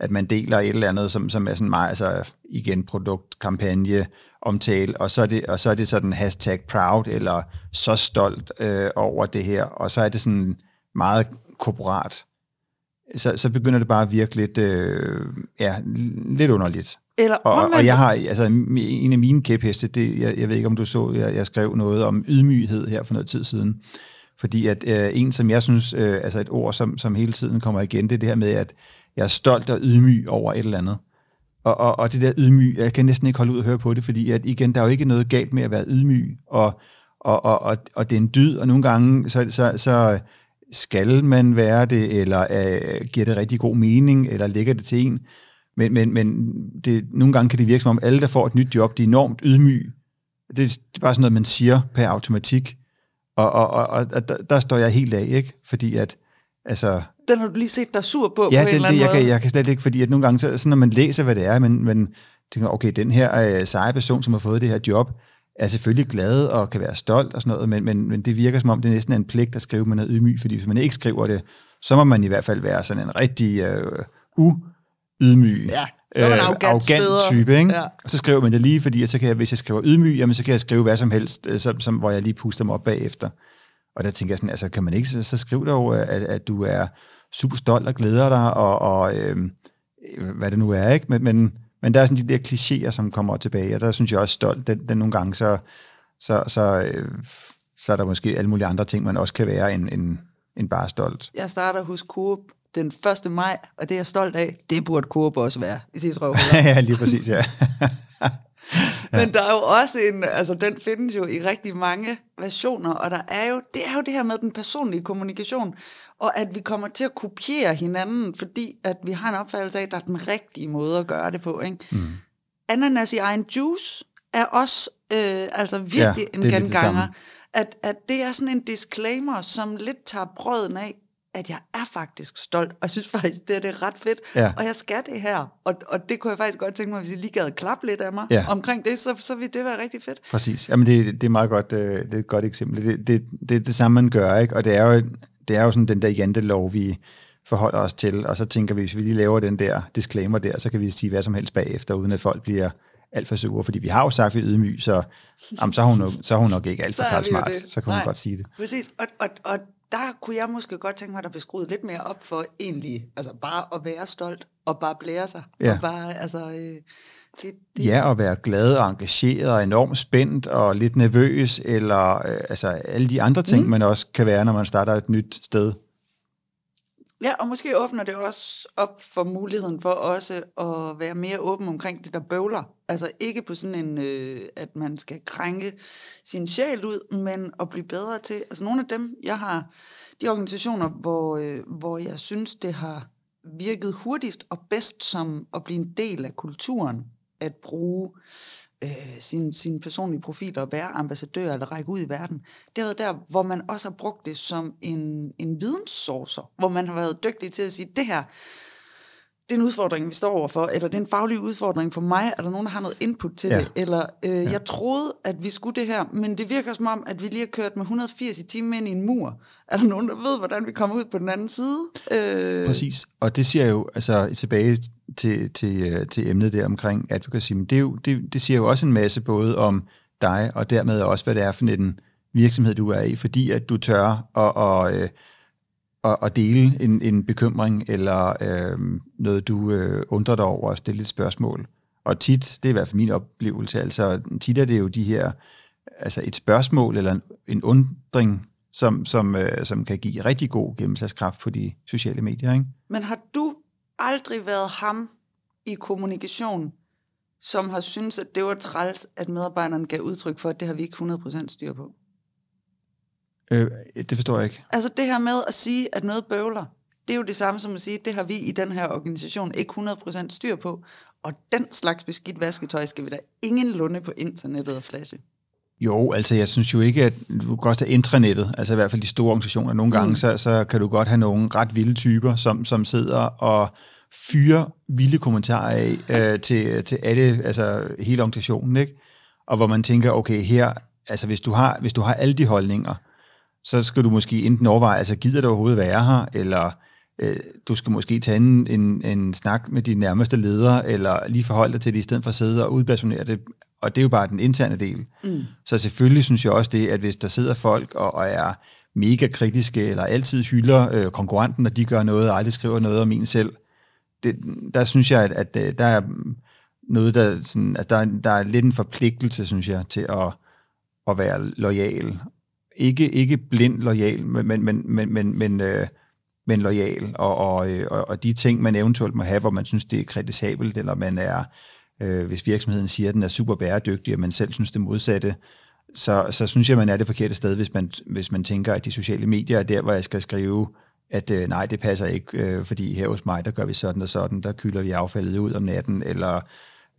S2: at man deler et eller andet, som, som er sådan meget, altså igen produkt, kampagne, omtale, og så er det, og så er det sådan hashtag proud, eller så stolt øh, over det her, og så er det sådan meget korporat. Så, så begynder det bare at virke lidt, øh, ja, lidt underligt. Eller og, og jeg har, altså en af mine kæpheste, det, jeg, jeg ved ikke om du så, jeg, jeg skrev noget om ydmyghed her for noget tid siden. Fordi at øh, en, som jeg synes, øh, altså et ord, som, som hele tiden kommer igen, det er det her med, at jeg er stolt og ydmyg over et eller andet. Og, og, og det der ydmyg, jeg kan næsten ikke holde ud og høre på det, fordi at igen, der er jo ikke noget galt med at være ydmyg, og, og, og, og, og det er en dyd, og nogle gange, så, så, så skal man være det, eller øh, giver det rigtig god mening, eller ligger det til en. Men, men, men det, nogle gange kan det virke som om, alle, der får et nyt job, de er enormt ydmyge. Det, det er bare sådan noget, man siger per automatik. Og, og, og, og der, der står jeg helt af, ikke? Fordi at, altså...
S1: Den har du lige set dig sur på,
S2: ja,
S1: på
S2: den,
S1: en eller anden
S2: jeg
S1: måde.
S2: Kan, jeg kan slet ikke, fordi at nogle gange, så, så når man læser, hvad det er, men, men tænker, okay, den her øh, seje person, som har fået det her job, er selvfølgelig glad og kan være stolt og sådan noget, men, men, men det virker som om, det næsten er en pligt at skrive, man er ydmyg, fordi hvis man ikke skriver det, så må man i hvert fald være sådan en rigtig øh, u ydmyg,
S1: ja, så er man
S2: øh,
S1: arrogant,
S2: arrogant type. Ikke? Ja. Og så skriver man det lige, fordi så kan jeg, hvis jeg skriver ydmyg, jamen, så kan jeg skrive hvad som helst, øh, som, som, hvor jeg lige puster mig op bagefter. Og der tænker jeg sådan, altså kan man ikke, så, så skriv dog, at, at du er super stolt og glæder dig, og, og øh, hvad det nu er, ikke? Men, men, men der er sådan de der klichéer, som kommer tilbage, og der synes jeg også stolt, den, den nogle gange, så, så, så, øh, så er der måske alle mulige andre ting, man også kan være end, end, end bare stolt.
S1: Jeg starter hos Coop den 1. maj, og det er jeg stolt af. Det burde Coop også være, i sidste
S2: ja, lige præcis, ja.
S1: Men der er jo også en, altså den findes jo i rigtig mange versioner, og der er jo, det er jo det her med den personlige kommunikation, og at vi kommer til at kopiere hinanden, fordi at vi har en opfattelse af, at der er den rigtige måde at gøre det på. Ikke? Mm. Ananas i egen juice er også øh, altså virkelig ja, en genganger. At, at det er sådan en disclaimer, som lidt tager brøden af, at jeg er faktisk stolt, og jeg synes faktisk, det er, det er ret fedt,
S2: Ja.
S1: og jeg skal det her. Og, og det kunne jeg faktisk godt tænke mig, hvis I lige gad klappe lidt af mig
S2: Ja.
S1: omkring det, så, så ville det være rigtig fedt.
S2: Præcis. Jamen, det, det er meget godt, øh, det er et godt eksempel. Det, det, det er det samme, man gør, ikke? Og det er jo, det er jo sådan den der jantelov, vi forholder os til, og så tænker vi, hvis vi lige laver den der disclaimer der, så kan vi sige hvad som helst bagefter, uden at folk bliver alt for sure, fordi vi har jo sagt, at vi ydmyge, så, jamen, så, er hun nok, så er hun nok ikke alt for Karl Smart.
S1: det.
S2: Så kan hun
S1: Nej.
S2: godt sige det.
S1: Præcis, og, og, og der kunne jeg måske godt tænke mig, at der blev skruet lidt mere op for egentlig, altså bare at være stolt, og bare blære sig,
S2: Ja.
S1: og bare, altså, øh, det, det,
S2: Ja, at være glad og engageret og enormt spændt og lidt nervøs, eller øh, altså alle de andre ting, mm. man også kan være, når man starter et nyt sted.
S1: Ja, og måske åbner det også op for muligheden for også at være mere åben omkring det, der bøvler. Altså ikke på sådan en, øh, at man skal krænke sin sjæl ud, men at blive bedre til. Altså nogle af dem, jeg har, de organisationer, hvor, øh, hvor jeg synes, det har virket hurtigst og bedst som at blive en del af kulturen, at bruge øh, sin, sin personlige profil og være ambassadør eller række ud i verden. Det har været der, hvor man også har brugt det som en, en videnssourcer, hvor man har været dygtig til at sige, det her, det er en udfordring, vi står overfor, eller det er en faglig udfordring for mig, er der nogen, der har noget input til
S2: Ja.
S1: det, eller øh, ja. jeg troede, at vi skulle det her, men det virker som om, at vi lige har kørt med 180 i timen ind i en mur. Er der nogen, der ved, hvordan vi kommer ud på den anden side? Øh,
S2: Præcis, og det siger jo, altså tilbage til, til, øh, til emnet der omkring advocacy, men det, er jo, det, det siger jo også en masse både om dig, og dermed også, hvad det er for en virksomhed, du er i, fordi at du tør at, og, øh, at, at dele en, en bekymring, eller øh, noget, du øh, undrer dig over, og stille et spørgsmål. Og tit, det er i hvert fald min oplevelse, altså tit er det jo de her, altså et spørgsmål eller en, en undring, som, som, øh, som kan give rigtig god gennemslagskraft på de sociale medier, ikke?
S1: Men har du aldrig været ham i kommunikation, som har syntes, at det var træls, at medarbejderne gav udtryk for, at det har vi ikke 100% styr på?
S2: Øh, det forstår jeg ikke.
S1: Altså det her med at sige, at noget bøvler, det er jo det samme som at sige, at det har vi i den her organisation ikke 100% styr på, og den slags beskidt vasketøj skal vi da ingen lunde på internettet og flashe.
S2: Jo, altså jeg synes jo ikke, at du kan også have intranettet, altså i hvert fald de store organisationer. Nogle gange,
S1: Mm.
S2: så, så kan du godt have nogle ret vilde typer, som, som sidder og fyrer vilde kommentarer af øh, til, til alle, altså hele organisationen, ikke? Og hvor man tænker, okay, her, altså hvis du har, hvis du har alle de holdninger, så skal du måske enten overveje, altså gider du overhovedet være her, eller øh, du skal måske tage en, en, en snak med dine nærmeste ledere, eller lige forholde dig til det, i stedet for at sidde og udpersonere det. Og det er jo bare den interne del.
S1: Mm.
S2: Så selvfølgelig synes jeg også det, at hvis der sidder folk og, og er mega kritiske, eller altid hylder øh, konkurrenten, når de gør noget, og aldrig skriver noget om en selv, det, der synes jeg, at, at øh, der er noget, der, sådan, at der, der er lidt en forpligtelse, synes jeg, til at, at være lojal. Ikke, ikke blind lojal, men, men, men, men, men, øh, men lojal. Og, og, øh, og, og de ting, man eventuelt må have, hvor man synes, det er kritisabelt, eller man er, øh, hvis virksomheden siger, at den er super bæredygtig, og man selv synes det modsatte, så, så synes jeg, man er det forkerte sted, hvis man, hvis man tænker, at de sociale medier er der, hvor jeg skal skrive, at øh, nej, det passer ikke, øh, fordi her hos mig, der gør vi sådan og sådan, der kylder vi affaldet ud om natten, eller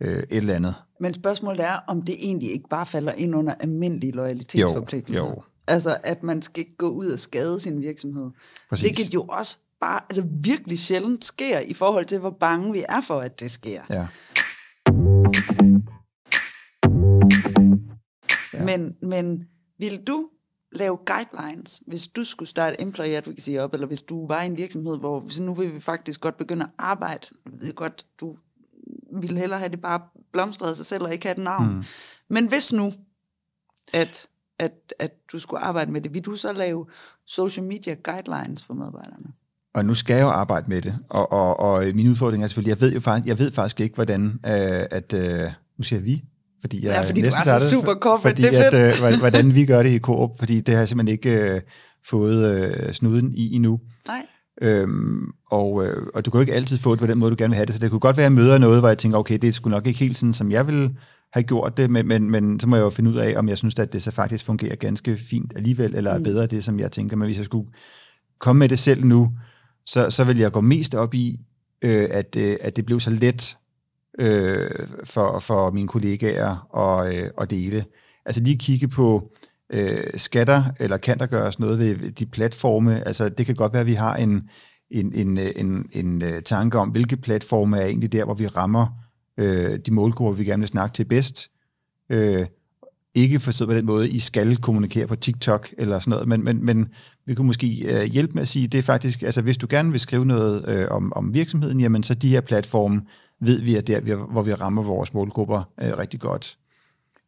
S2: øh, et eller andet.
S1: Men spørgsmålet er, om det egentlig ikke bare falder ind under almindelige loyalitetsforpligtelser.
S2: Jo, jo.
S1: Altså, at man skal ikke gå ud og skade sin virksomhed.
S2: Præcis.
S1: Hvilket jo også bare altså virkelig sjældent sker i forhold til, hvor bange vi er for, at det sker.
S2: Ja.
S1: Ja. Men, men vil du lave guidelines, hvis du skulle starte employee advocacy op, eller hvis du var i en virksomhed, hvor så nu vil vi faktisk godt begynde at arbejde. Jeg ved godt, du ville hellere have det bare blomstret sig selv, og ikke have et navn. Mm. Men hvis nu, at, at, at du skulle arbejde med det, vil du så lave social media guidelines for medarbejderne?
S2: Og nu skal jeg jo arbejde med det, og, og, og min udfordring er selvfølgelig, jeg ved jo faktisk, jeg ved faktisk ikke, hvordan, øh, at, øh, nu siger vi, fordi jeg
S1: Ja, fordi du
S2: næsten
S1: er så super corporate,
S2: fordi
S1: det er
S2: at,
S1: fedt.
S2: øh, hvordan- vi gør det i Coop, fordi det har jeg simpelthen ikke øh, fået øh, snuden i endnu.
S1: Nej.
S2: Øhm, og, øh, og du kan jo ikke altid få det på den måde, du gerne vil have det, så det kunne godt være, at jeg møder noget, hvor jeg tænker, okay, det er sgu nok ikke helt sådan, som jeg ville have gjort det, men, men, men så må jeg jo finde ud af, om jeg synes, at det så faktisk fungerer ganske fint alligevel, eller er
S1: Mm.
S2: bedre det, som jeg tænker. Men hvis jeg skulle komme med det selv nu, så, så vil jeg gå mest op i, øh, at, øh, at det blev så let øh, for, for mine kollegaer at, øh, at dele. Altså lige kigge på, øh, skatter, eller kan der gøres noget ved de platforme? Altså, det kan godt være, at vi har en, en, en, en, en øh, tanke om, hvilke platforme er egentlig der, hvor vi rammer øh, de målgrupper, vi gerne vil snakke til bedst. Øh, ikke forstået på den måde, I skal kommunikere på TikTok eller sådan noget, men, men, men vi kunne måske øh, hjælpe med at sige, det er faktisk, altså hvis du gerne vil skrive noget øh, om, om virksomheden, jamen så de her platforme ved vi, er der, hvor vi rammer vores målgrupper øh, rigtig godt.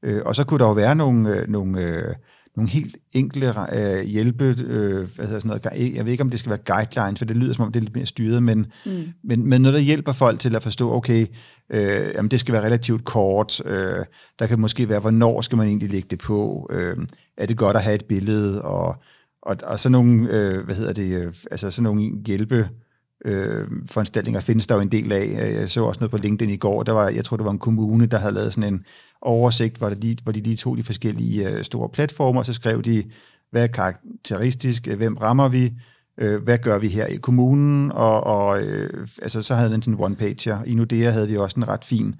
S2: Øh, og så kunne der jo være nogle, øh, nogle, øh, nogle helt enkle øh, hjælpe, øh, hvad hedder sådan noget, jeg ved ikke, om det skal være guidelines, for det lyder som om, det er lidt mere styret, men, mm. men, men noget, der hjælper folk til at forstå, okay, øh, jamen det skal være relativt kort, øh, der kan måske være, hvornår skal man egentlig lægge det på, øh, er det godt at have et billede, og, og, og sådan nogle, øh, hvad hedder det, øh, altså sådan nogle hjælpe, øh, foranstaltninger findes der jo en del af. Øh, jeg så også noget på LinkedIn i går, der var, jeg tror, det var en kommune, der havde lavet sådan en oversigt, hvor, lige hvor de lige tog de forskellige øh, store platformer, og så skrev de, hvad er karakteristisk, hvem rammer vi, øh, hvad gør vi her i kommunen, og, og øh, altså, så havde man sådan en one-pager. I Nordea havde vi også en ret fin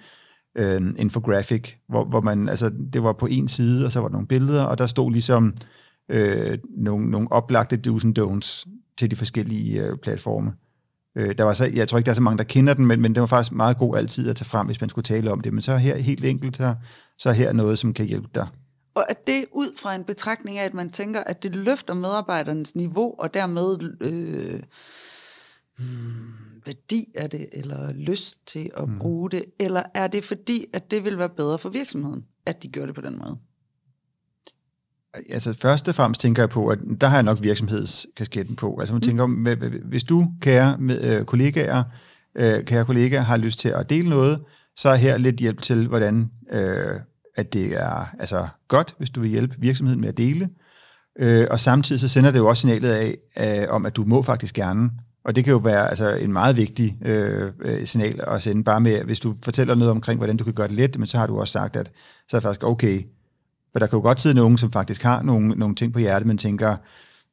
S2: øh, infographic, hvor, hvor man, altså, det var på en side, og så var der nogle billeder, og der stod ligesom øh, nogle, nogle oplagte do's and don'ts til de forskellige øh, platforme. Øh, der var så, jeg tror ikke, der er så mange, der kender den, men, men det var faktisk meget god altid at tage frem, hvis man skulle tale om det. Men så her helt enkelt, så, så er her noget, som kan hjælpe dig.
S1: Og at det ud fra en betragtning af, at man tænker, at det løfter medarbejdernes niveau, og dermed øh, hmm, værdi af det, eller lyst til at mm. bruge det, eller er det fordi, at det vil være bedre for virksomheden, at de gør det på den måde?
S2: Altså først og fremmest tænker jeg på, at der har jeg nok virksomhedskasketten på. Altså man mm. tænker, hvis du, kære med, øh, kollegaer, øh, kære kollegaer, har lyst til at dele noget, så er her lidt hjælp til, hvordan øh, at det er altså, godt, hvis du vil hjælpe virksomheden med at dele. Øh, og samtidig så sender det jo også signalet af, af, om, at du må faktisk gerne. Og det kan jo være altså, en meget vigtig øh, øh signal at sende, bare med, hvis du fortæller noget omkring, hvordan du kan gøre det let, men så har du også sagt, at så er det faktisk okay, for der kan jo godt sidde nogen, som faktisk har nogle, nogle ting på hjertet, men tænker,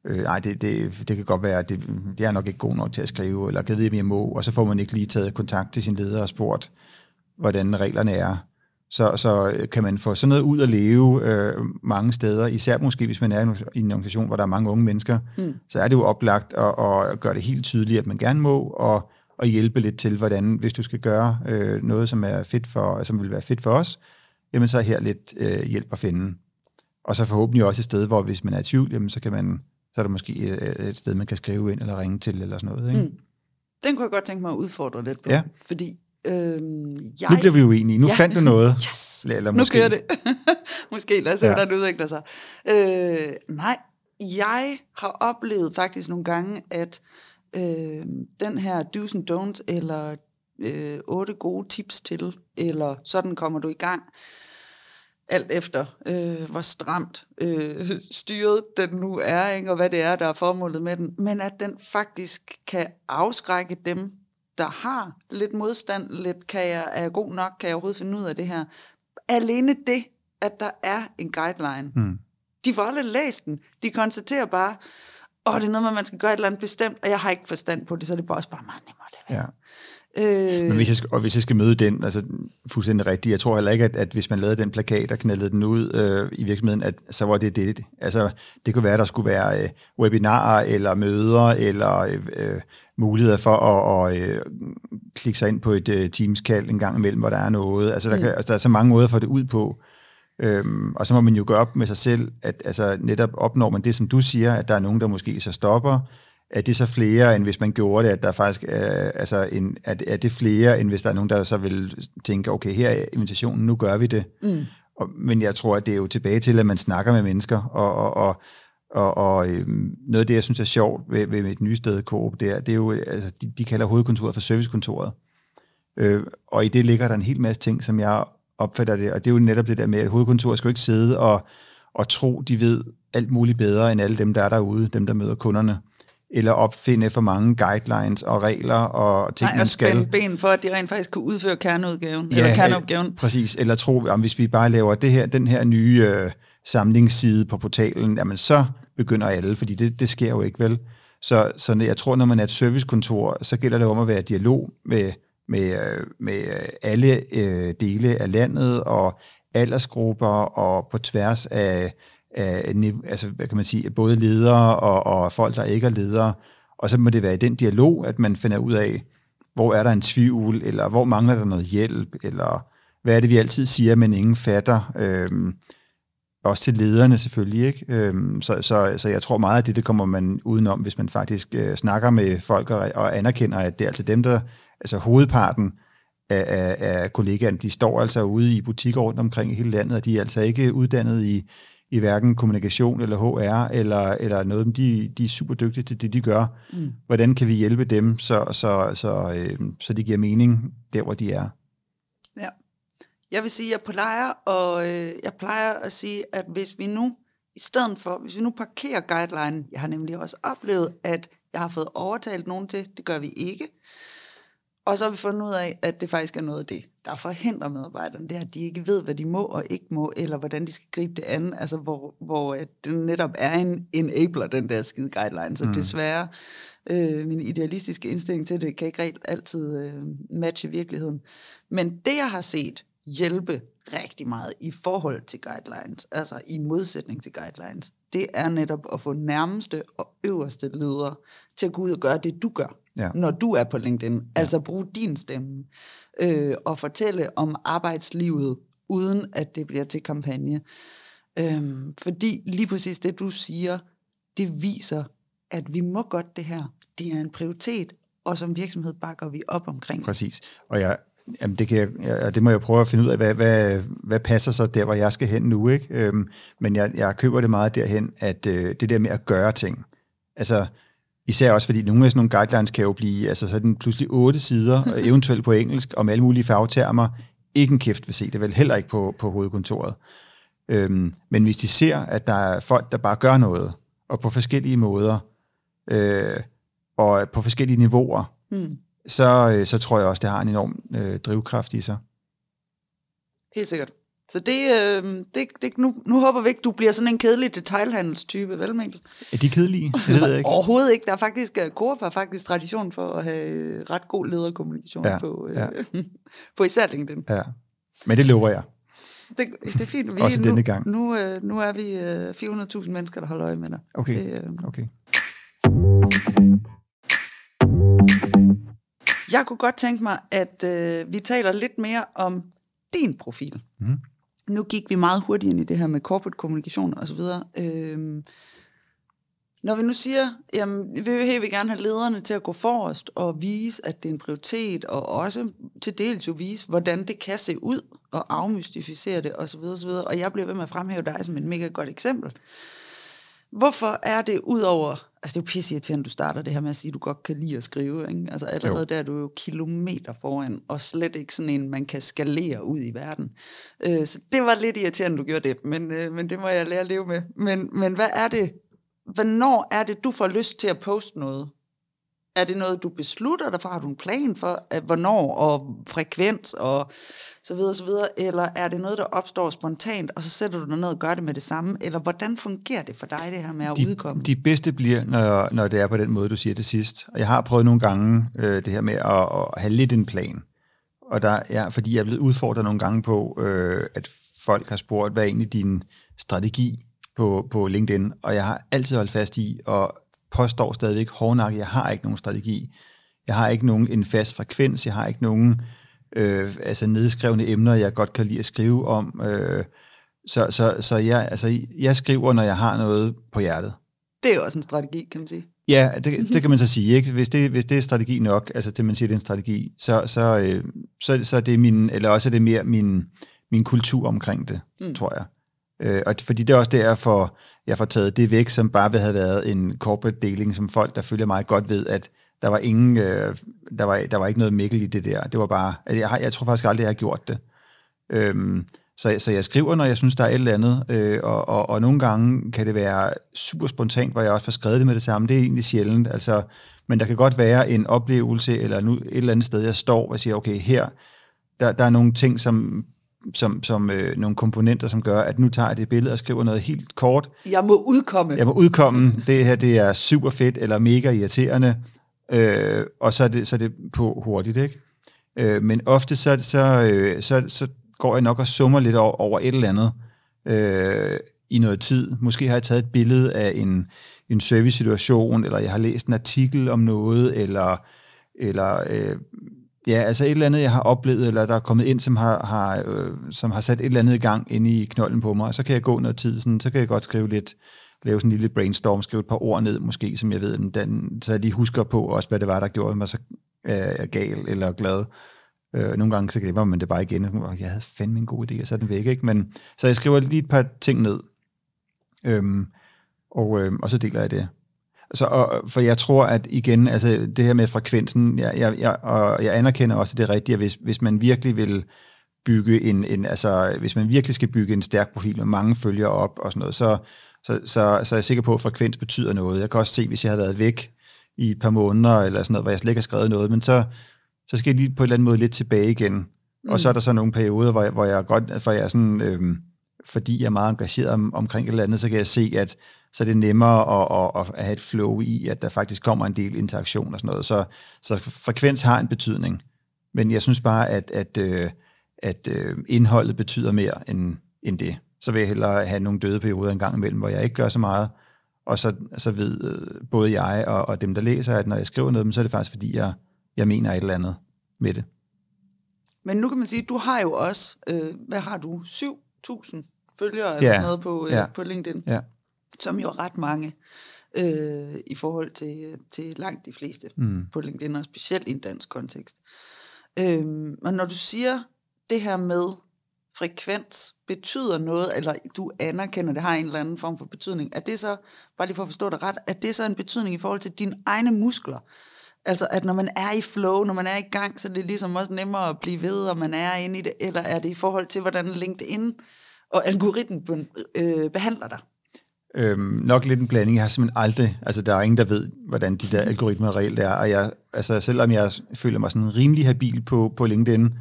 S2: øh, nej, det, det, det kan godt være, det, det er nok ikke god nok til at skrive, eller givet jeg må, og så får man ikke lige taget kontakt til sin leder og spurgt, hvordan reglerne er. Så, så kan man få sådan noget ud at leve øh, mange steder, især måske hvis man er i en organisation, hvor der er mange unge mennesker, mm. så er det jo oplagt at, at gøre det helt tydeligt, at man gerne må, og, og hjælpe lidt til, hvordan, hvis du skal gøre øh, noget, som er fedt for, som vil være fedt for os, jamen så er her lidt øh, hjælp at finde. Og så forhåbentlig også et sted, hvor hvis man er i tvivl, jamen så kan man, så er der måske et, et sted, man kan skrive ind eller ringe til eller sådan noget. Ikke? Mm.
S1: Den kunne jeg godt tænke mig at udfordre lidt på. Ja. Fordi øh, jeg...
S2: Nu bliver vi jo enige. Nu ja. fandt du noget.
S1: Yes. Eller måske. Nu kører det. måske. Lad os se, ja. hvordan det udvikler sig. Øh, nej, jeg har oplevet faktisk nogle gange, at øh, den her do's and don'ts, eller øh, otte gode tips til, eller sådan kommer du i gang. Alt efter, øh, hvor stramt øh, styret den nu er, ikke, og hvad det er, der er formålet med den. Men at den faktisk kan afskrække dem, der har lidt modstand, lidt kan jeg, er jeg god nok, kan jeg overhovedet finde ud af det her. Alene det, at der er en guideline. Mm. De får aldrig læst den. De konstaterer bare, åh, det er noget med, at man skal gøre et eller andet bestemt, og jeg har ikke forstand på det, så er det bare også bare meget nemmere at være. Ja.
S2: Øh... Men hvis jeg, skal, og hvis jeg skal møde den, altså fuldstændig rigtigt, jeg tror heller ikke, at, at hvis man lavede den plakat og knaldede den ud øh, i virksomheden, at så var det det. Altså, det kunne være, at der skulle være øh, webinarer eller møder eller øh, øh, muligheder for at, at øh, klikke sig ind på et øh, Teams-kald en gang imellem, hvor der er noget. Altså, der, mm. kan, altså, der er så mange måder at få det ud på. Øhm, og så må man jo gøre op med sig selv, at altså, netop opnår man det, som du siger, at der er nogen, der måske så stopper, er det så flere, end hvis man gjorde det, at der faktisk er, altså en, er, er det flere, end hvis der er nogen, der så vil tænke, okay, her er invitationen, nu gør vi det. Mm. Og, men jeg tror, at det er jo tilbage til, at man snakker med mennesker, og, og, og, og, og øhm, noget af det, jeg synes er sjovt ved, ved mit nye sted, Coop, det er, det er jo, altså, de, de kalder hovedkontoret for servicekontoret. Øh, og i det ligger der en hel masse ting, som jeg opfatter det, og det er jo netop det der med, at hovedkontoret skal jo ikke sidde og, og tro, de ved alt muligt bedre end alle dem, der er derude, dem, der møder kunderne eller opfinde for mange guidelines og regler og ting, Nej, man skal.
S1: Nej, ben for, at de rent faktisk kan udføre kerneudgaven, ja, eller kerneopgaven.
S2: Præcis, eller tro, at hvis vi bare laver det her, den her nye øh, samlingsside på portalen, jamen så begynder alle, fordi det, det sker jo ikke vel. Så, så jeg tror, når man er et servicekontor, så gælder det om at være i dialog med, med, øh, med alle øh, dele af landet og aldersgrupper og på tværs af af altså, hvad kan man sige, både ledere og, og folk, der ikke er ledere. Og så må det være i den dialog, at man finder ud af, hvor er der en tvivl, eller hvor mangler der noget hjælp, eller hvad er det, vi altid siger, men ingen fatter. Øhm, også til lederne selvfølgelig. Ikke? Øhm, så, så, så jeg tror meget, at det, det kommer man udenom, hvis man faktisk øh, snakker med folk og, og anerkender, at det er altså dem, der, altså hovedparten af, af, af kollegaerne, de står altså ude i butikker rundt omkring i hele landet, og de er altså ikke uddannet i, i hverken kommunikation eller HR eller, eller noget, de, de er super dygtige til det, de gør. Mm. Hvordan kan vi hjælpe dem, så, så, så, øh, så de giver mening der, hvor de er?
S1: Ja. Jeg vil sige, jeg plejer, og øh, jeg plejer at sige, at hvis vi nu, i stedet for, hvis vi nu parkerer guideline, jeg har nemlig også oplevet, at jeg har fået overtalt nogen til, det gør vi ikke, og så har vi fundet ud af, at det faktisk er noget af det, der forhindrer medarbejderne, det er, at de ikke ved, hvad de må og ikke må, eller hvordan de skal gribe det an, altså hvor, hvor det netop er en enabler, den der skide guideline. Så mm. desværre, øh, min idealistiske indstilling til det, kan ikke altid øh, matche virkeligheden. Men det, jeg har set hjælpe rigtig meget i forhold til guidelines, altså i modsætning til guidelines, det er netop at få nærmeste og øverste ledere til at gå ud og gøre det, du gør ja. når du er på LinkedIn. Ja. Altså bruge din stemme øh, og fortælle om arbejdslivet, uden at det bliver til kampagne. Øhm, fordi lige præcis det, du siger, det viser, at vi må godt det her. Det er en prioritet, og som virksomhed bakker vi op omkring.
S2: Præcis. Og jeg, jamen det, kan jeg, jeg, det må jeg prøve at finde ud af, hvad, hvad, hvad passer så der, hvor jeg skal hen nu. Ikke? Øhm, men jeg, jeg køber det meget derhen, at øh, det der med at gøre ting. Altså, Især også fordi nogle af sådan nogle guidelines kan jo blive, altså så den pludselig otte sider, eventuelt på engelsk, om alle mulige fagtermer. Ikke en kæft vil se det vel, heller ikke på, på hovedkontoret. Øhm, men hvis de ser, at der er folk, der bare gør noget, og på forskellige måder, øh, og på forskellige niveauer, mm. så, øh, så tror jeg også, det har en enorm øh, drivkraft i sig.
S1: Helt sikkert. Så det, øh, det, det nu, nu håber vi ikke, du bliver sådan en kedelig detailhandelstype, vel Mikkel?
S2: Er de kedelige? Det ved jeg ikke.
S1: Overhovedet ikke. Der er faktisk, øh, Coop har faktisk tradition for at have ret god lederkommunikation ja, på, øh, ja. på især LinkedIn.
S2: Ja, men det lover jeg.
S1: Det, det er fint. Vi,
S2: Også
S1: nu,
S2: denne gang.
S1: Nu, øh, nu er vi øh, 400.000 mennesker, der holder øje med dig.
S2: Okay, det, øh, okay.
S1: Jeg kunne godt tænke mig, at øh, vi taler lidt mere om din profil. Mm nu gik vi meget hurtigt ind i det her med corporate kommunikation og så videre. Øhm, når vi nu siger, jamen, vi vil helt gerne have lederne til at gå forrest og vise, at det er en prioritet, og også til dels jo vise, hvordan det kan se ud, og afmystificere det osv. osv. Og jeg bliver ved med at fremhæve dig som et mega godt eksempel. Hvorfor er det ud over, altså det er jo pisse irriterende, du starter det her med at sige, at du godt kan lide at skrive, ikke? Altså allerede jo. der er du jo kilometer foran, og slet ikke sådan en, man kan skalere ud i verden. Øh, så det var lidt irriterende, du gjorde det, men, øh, men det må jeg lære at leve med. Men, men hvad er det, hvornår er det, du får lyst til at poste noget? Er det noget, du beslutter dig for? Har du en plan for, at hvornår og frekvens og så videre, så videre? Eller er det noget, der opstår spontant, og så sætter du dig ned og gør det med det samme? Eller hvordan fungerer det for dig, det her med at
S2: de,
S1: udkomme?
S2: De bedste bliver, når, når det er på den måde, du siger det sidst. Og jeg har prøvet nogle gange øh, det her med at, at have lidt en plan. Og der er, fordi jeg er blevet udfordret nogle gange på, øh, at folk har spurgt, hvad er egentlig din strategi på, på LinkedIn? Og jeg har altid holdt fast i, og påstår stadigvæk hårdnakket, jeg har ikke nogen strategi. Jeg har ikke nogen en fast frekvens, jeg har ikke nogen øh, altså nedskrevne emner, jeg godt kan lide at skrive om. Øh, så så, så jeg, altså, jeg skriver, når jeg har noget på hjertet.
S1: Det er jo også en strategi, kan man sige.
S2: Ja, det, det kan man så sige. Ikke? Hvis, det, hvis det er strategi nok, altså til man siger, det er en strategi, så, så, øh, så, så er det min, eller også er det mere min, min kultur omkring det, mm. tror jeg. Øh, og fordi det er også derfor, jeg får jeg taget det væk, som bare vil have været en corporate deling, som folk, der følger mig godt ved, at der var ingen, øh, der, var, der var ikke noget mikkel i det der. Det var bare, jeg, har, jeg tror faktisk aldrig, jeg har gjort det. Øhm, så, så jeg skriver, når jeg synes, der er et eller andet, øh, og, og, og nogle gange kan det være super spontant, hvor jeg også får skrevet det med det samme. Det er egentlig sjældent, altså, men der kan godt være en oplevelse, eller nu et eller andet sted, jeg står og siger, okay, her, der, der er nogle ting, som som, som øh, nogle komponenter, som gør, at nu tager jeg det billede og skriver noget helt kort.
S1: Jeg må udkomme.
S2: Jeg må udkomme. Det her, det er super fedt, eller mega irriterende. Øh, og så er, det, så er det på hurtigt, ikke? Øh, men ofte så, så, øh, så, så går jeg nok og summer lidt over, over et eller andet. Øh, i noget tid. Måske har jeg taget et billede af en, en service-situation, eller jeg har læst en artikel om noget, eller, eller øh, ja, altså et eller andet, jeg har oplevet, eller der er kommet ind, som har, har, øh, som har sat et eller andet i gang inde i knolden på mig, så kan jeg gå noget tid, sådan, så kan jeg godt skrive lidt, lave sådan en lille brainstorm, skrive et par ord ned, måske, som jeg ved, den, så jeg lige husker på også, hvad det var, der gjorde mig så øh, gal eller glad. Øh, nogle gange så glemmer man det bare igen, og jeg havde fandme en god idé, og så er den væk. Ikke? Men, så jeg skriver lige et par ting ned, øhm, og, øh, og så deler jeg det. Så, og, for jeg tror, at igen, altså det her med frekvensen, jeg, jeg, jeg, og jeg anerkender også, at det er rigtigt, at hvis, hvis man virkelig vil bygge en, en, altså hvis man virkelig skal bygge en stærk profil med mange følgere op og sådan noget, så, så, så, så er jeg sikker på, at frekvens betyder noget. Jeg kan også se, hvis jeg har været væk i et par måneder, eller sådan noget, hvor jeg slet ikke har skrevet noget, men så, så skal jeg lige på en eller anden måde lidt tilbage igen. Mm. Og så er der så nogle perioder, hvor jeg, hvor jeg godt, for jeg er sådan, øhm, fordi jeg er meget engageret om, omkring et eller andet, så kan jeg se, at så er det nemmere at, at, at have et flow i, at der faktisk kommer en del interaktion og sådan noget. Så, så frekvens har en betydning. Men jeg synes bare, at, at, øh, at, at indholdet betyder mere end, end det. Så vil jeg hellere have nogle døde perioder en gang imellem, hvor jeg ikke gør så meget. Og så, så ved øh, både jeg og, og dem, der læser, at når jeg skriver noget, så er det faktisk, fordi jeg, jeg mener et eller andet med det.
S1: Men nu kan man sige, at du har jo også, øh, hvad har du, 7.000 følgere eller ja. sådan noget på, øh, ja. på LinkedIn,
S2: ja.
S1: som jo er ret mange øh, i forhold til, til langt de fleste mm. på LinkedIn, og specielt i en dansk kontekst. Øh, men når du siger det her med frekvens betyder noget, eller du anerkender, det har en eller anden form for betydning, er det så, bare lige for at forstå det ret, er det så en betydning i forhold til dine egne muskler? Altså, at når man er i flow, når man er i gang, så er det ligesom også nemmere at blive ved, og man er inde i det, eller er det i forhold til, hvordan LinkedIn og algoritmen øh, behandler dig?
S2: Øhm, nok lidt en blanding. Jeg har simpelthen aldrig, altså der er ingen, der ved, hvordan de der algoritmer reelt er, og jeg, altså selvom jeg føler mig sådan rimelig habil på, på LinkedIn,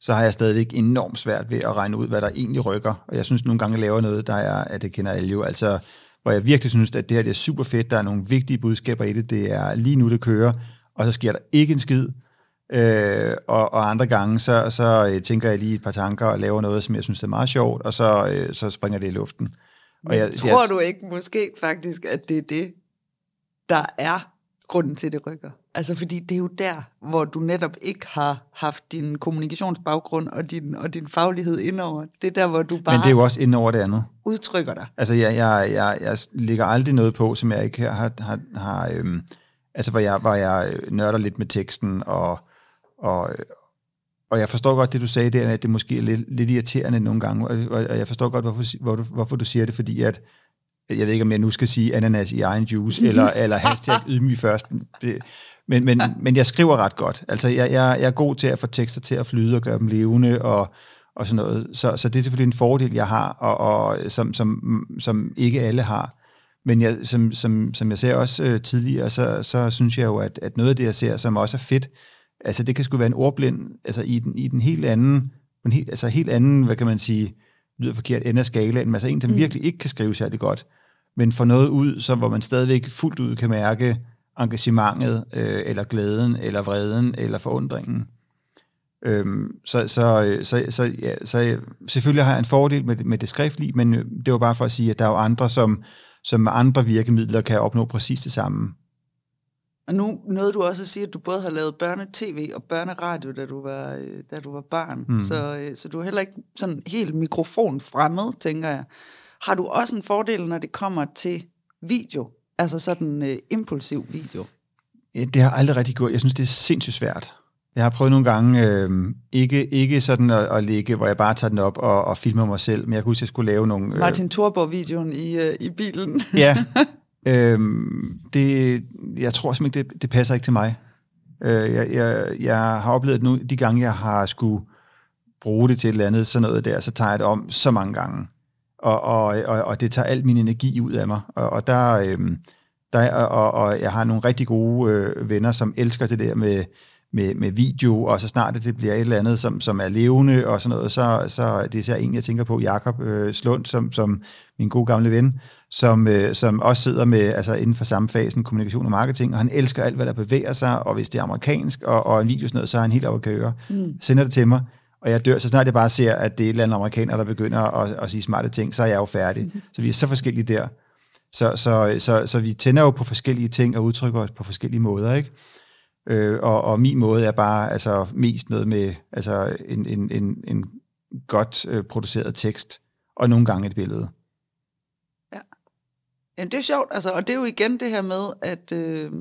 S2: så har jeg stadigvæk enormt svært ved at regne ud, hvad der egentlig rykker. Og jeg synes nogle gange, jeg laver noget, der er, at det kender alle jo. Altså, hvor jeg virkelig synes, at det her det er super fedt. Der er nogle vigtige budskaber i det. Det er lige nu, det kører og så sker der ikke en skid. Øh, og, og andre gange, så, så øh, tænker jeg lige et par tanker og laver noget, som jeg synes er meget sjovt, og så, øh, så springer det i luften.
S1: Og Men jeg, tror jeg, du ikke måske faktisk, at det er det, der er grunden til, det rykker? Altså, fordi det er jo der, hvor du netop ikke har haft din kommunikationsbaggrund og din, og din faglighed indover. Det er der, hvor du bare...
S2: Men det er jo også indover det andet.
S1: Udtrykker dig.
S2: Altså, jeg, jeg, jeg, jeg lægger aldrig noget på, som jeg ikke har, har, har øhm, Altså, hvor jeg, hvor jeg nørder lidt med teksten, og, og, og jeg forstår godt det, du sagde der, at det måske er lidt, lidt irriterende nogle gange, og, og jeg forstår godt, hvorfor, hvor du, hvorfor du siger det, fordi at, jeg ved ikke, om jeg nu skal sige ananas i egen juice, eller, eller hashtag ydmyg først, men, men, men jeg skriver ret godt. Altså, jeg, jeg, jeg er god til at få tekster til at flyde og gøre dem levende, og, og sådan noget. Så, så det er selvfølgelig en fordel, jeg har, og, og som, som, som ikke alle har. Men jeg, som, som, som jeg ser også øh, tidligere, så, så synes jeg jo, at, at noget af det, jeg ser, som også er fedt, altså det kan sgu være en ordblind, altså i den, i den helt anden, en helt, altså helt anden, hvad kan man sige, lyder forkert, ende af skalaen, men altså en, som mm. virkelig ikke kan skrive særlig godt, men få noget ud, så hvor man stadigvæk fuldt ud kan mærke engagementet, øh, eller glæden, eller vreden, eller forundringen. Øhm, så, så, så, så, ja, så selvfølgelig har jeg en fordel med, med det skriftlige, men det var bare for at sige, at der er jo andre, som, som med andre virkemidler kan opnå præcis det samme.
S1: Og nu noget du også at sige, at du både har lavet børnetv og børneradio, da du var, øh, da du var barn. Mm. Så, øh, så du er heller ikke sådan helt mikrofon fremmed, tænker jeg. Har du også en fordel, når det kommer til video? Altså sådan uh, impulsiv video?
S2: Ja, det har aldrig rigtig gået. Jeg synes, det er sindssygt svært. Jeg har prøvet nogle gange, øh, ikke, ikke sådan at, at ligge, hvor jeg bare tager den op og, og filmer mig selv, men jeg kunne huske, at jeg skulle lave nogle...
S1: Øh, Martin Thorborg-videoen i, øh, i bilen.
S2: ja, øh, det, jeg tror simpelthen ikke, det, det passer ikke til mig. Øh, jeg, jeg, jeg har oplevet, nu, de gange, jeg har skulle bruge det til et eller andet, sådan noget der, så tager jeg det om så mange gange. Og, og, og, og det tager al min energi ud af mig. Og, og der... Øhm, der og, og jeg har nogle rigtig gode øh, venner, som elsker det der med med, med video, og så snart det bliver et eller andet, som, som er levende og sådan noget, så, så det er så en, jeg tænker på, Jakob øh, Slund, som, som min gode gamle ven, som, øh, som også sidder med, altså inden for samme fasen, kommunikation og marketing, og han elsker alt, hvad der bevæger sig, og hvis det er amerikansk og, og en video sådan noget, så er han helt oppe at køre. Mm. Sender det til mig, Og jeg dør, så snart jeg bare ser, at det er et eller andet amerikaner, der begynder at, at sige smarte ting, så er jeg jo færdig. Mm-hmm. Så vi er så forskellige der. Så, så, så, så vi tænder jo på forskellige ting og udtrykker os på forskellige måder, ikke? Øh, og, og min måde er bare altså, mest noget med altså, en, en, en, en godt øh, produceret tekst, og nogle gange et billede.
S1: Ja. ja, det er sjovt, altså, og det er jo igen det her med, at øh,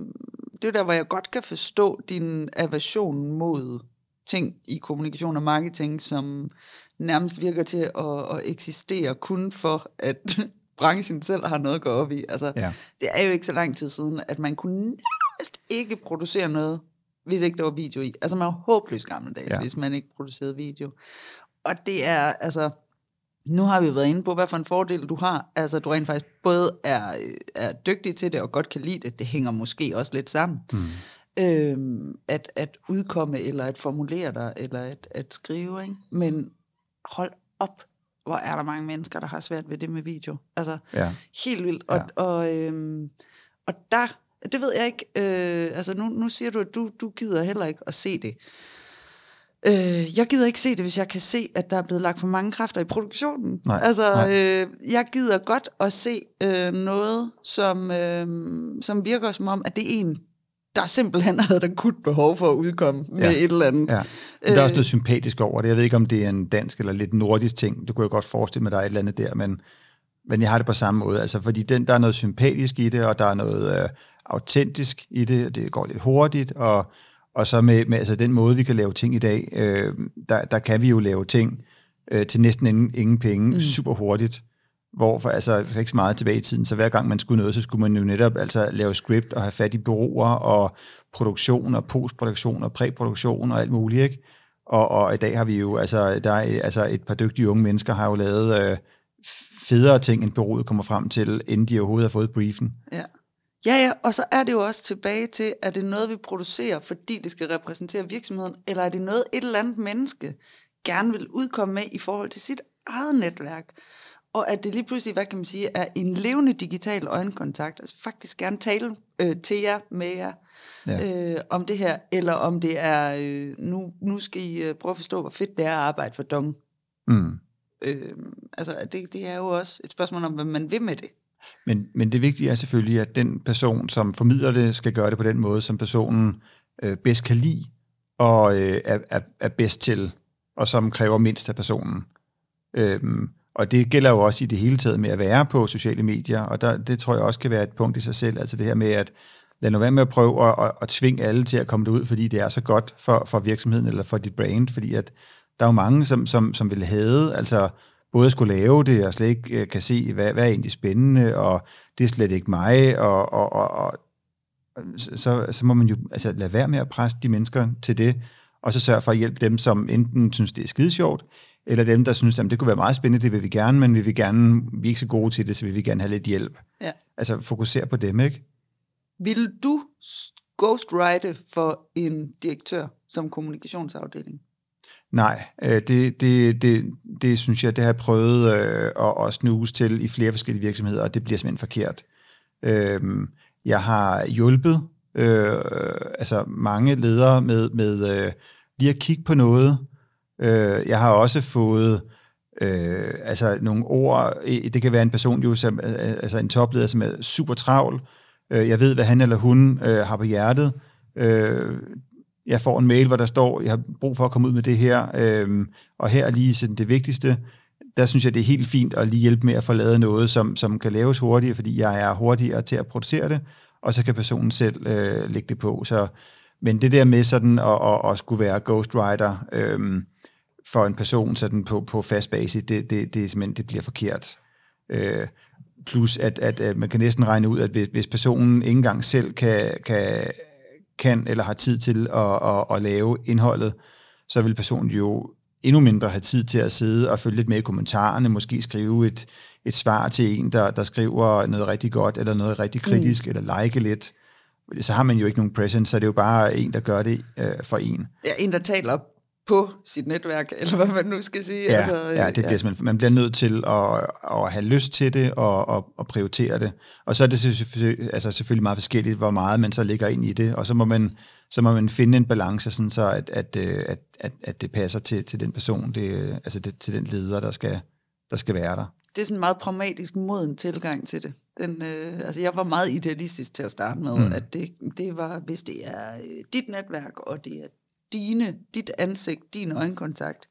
S1: det er der, hvor jeg godt kan forstå din aversion mod ting i kommunikation og marketing, som nærmest virker til at, at eksistere kun for, at branchen selv har noget at gå op i. Altså, ja. Det er jo ikke så lang tid siden, at man kunne nærmest ikke producere noget, hvis ikke der var video i. Altså man var håbløst gammeldags, ja. hvis man ikke producerede video. Og det er, altså, nu har vi været inde på, hvad for en fordel du har. Altså, du rent faktisk både er, er dygtig til det og godt kan lide det. Det hænger måske også lidt sammen. Mm. Øhm, at, at udkomme, eller at formulere dig, eller at, at skrive. Ikke? Men hold op, hvor er der mange mennesker, der har svært ved det med video. Altså, ja. helt vildt. Og, ja. og, øhm, og der, det ved jeg ikke, øh, altså nu, nu siger du, at du, du gider heller ikke at se det. Øh, jeg gider ikke se det, hvis jeg kan se, at der er blevet lagt for mange kræfter i produktionen. Nej, altså, nej. Øh, jeg gider godt at se øh, noget, som, øh, som virker som om, at det er en, der simpelthen havde et akut behov for at udkomme med ja. et eller andet. Ja.
S2: Men der er også noget sympatisk over det. Jeg ved ikke, om det er en dansk eller lidt nordisk ting. Det kunne jeg godt forestille mig, at der er et eller andet der, men, men jeg har det på samme måde. Altså, fordi den, der er noget sympatisk i det, og der er noget øh, autentisk i det, og det går lidt hurtigt, og og så med, med altså den måde, vi kan lave ting i dag, øh, der, der kan vi jo lave ting øh, til næsten ingen, ingen penge, mm. super hurtigt. Hvor for, altså, ikke så meget tilbage i tiden, så hver gang man skulle noget, så skulle man jo netop altså, lave script og have fat i bureauer og produktion og postproduktion og præproduktion og alt muligt, ikke? Og, og i dag har vi jo, altså, der er, altså et par dygtige unge mennesker har jo lavet øh, federe ting, end bureauet kommer frem til, inden de overhovedet har fået briefen.
S1: Ja. Ja, ja, og så er det jo også tilbage til, er det noget, vi producerer, fordi det skal repræsentere virksomheden, eller er det noget, et eller andet menneske gerne vil udkomme med i forhold til sit eget netværk? Og at det lige pludselig, hvad kan man sige, er en levende digital øjenkontakt, altså faktisk gerne tale øh, til jer, med jer, ja. øh, om det her, eller om det er, øh, nu, nu skal I øh, prøve at forstå, hvor fedt det er at arbejde for Dong. Mm. Øh, altså, det, det er jo også et spørgsmål om, hvad man vil med det.
S2: Men, men det vigtige er selvfølgelig, at den person, som formidler det, skal gøre det på den måde, som personen øh, bedst kan lide, og øh, er, er, er bedst til, og som kræver mindst af personen. Øhm, og det gælder jo også i det hele taget med at være på sociale medier, og der, det tror jeg også kan være et punkt i sig selv, altså det her med at lad nu være med at prøve at, at, at tvinge alle til at komme ud, fordi det er så godt for, for virksomheden eller for dit brand, fordi at der er jo mange, som, som, som vil have, altså både skulle lave det, og slet ikke øh, kan se, hvad, hvad er egentlig spændende, og det er slet ikke mig, og, og, og, og så, så må man jo altså, lade være med at presse de mennesker til det, og så sørge for at hjælpe dem, som enten synes, det er skide sjovt, eller dem, der synes, at det kunne være meget spændende, det vil vi gerne, men vi vil gerne, vi er ikke så gode til det, så vi vil gerne have lidt hjælp. Ja. Altså fokusere på dem, ikke?
S1: Vil du ghostwrite for en direktør som kommunikationsafdeling?
S2: Nej, øh, det, det, det, det synes jeg, det har jeg prøvet øh, at, at snuse til i flere forskellige virksomheder, og det bliver simpelthen forkert. Øh, jeg har hjulpet øh, altså mange ledere med, med øh, lige at kigge på noget. Øh, jeg har også fået øh, altså nogle ord, det kan være en person, jo, som, øh, øh, altså en topleder, som er super travl. Øh, jeg ved, hvad han eller hun øh, har på hjertet. Øh, jeg får en mail, hvor der står, jeg har brug for at komme ud med det her, øhm, og her er lige sådan det vigtigste. Der synes jeg, det er helt fint at lige hjælpe med at få lavet noget, som, som kan laves hurtigere, fordi jeg er hurtigere til at producere det, og så kan personen selv øh, lægge det på. Så, men det der med sådan at, at, at skulle være ghostwriter øhm, for en person sådan på, på fast basis, det, det, det, simpelthen, det bliver forkert. Øh, plus at, at, at man kan næsten regne ud, at hvis, hvis personen ikke engang selv kan, kan kan eller har tid til at, at, at lave indholdet, så vil personen jo endnu mindre have tid til at sidde og følge lidt med i kommentarerne, måske skrive et, et svar til en, der, der skriver noget rigtig godt, eller noget rigtig kritisk, mm. eller like lidt. Så har man jo ikke nogen presence, så det er jo bare en, der gør det øh, for en.
S1: Ja, en, der taler på sit netværk, eller hvad man nu skal sige.
S2: Ja, altså, ja det bliver ja. simpelthen, man bliver nødt til at, at have lyst til det og, og, og prioritere det. Og så er det selvfølgelig, altså selvfølgelig meget forskelligt, hvor meget man så ligger ind i det, og så må man, så må man finde en balance, sådan så at, at, at, at, at det passer til, til den person, det, altså det, til den leder, der skal, der skal være der.
S1: Det er sådan en meget pragmatisk, moden tilgang til det. Den, øh, altså jeg var meget idealistisk til at starte med, mm. at det, det var, hvis det er øh, dit netværk, og det er dine, dit ansigt, din øjenkontakt,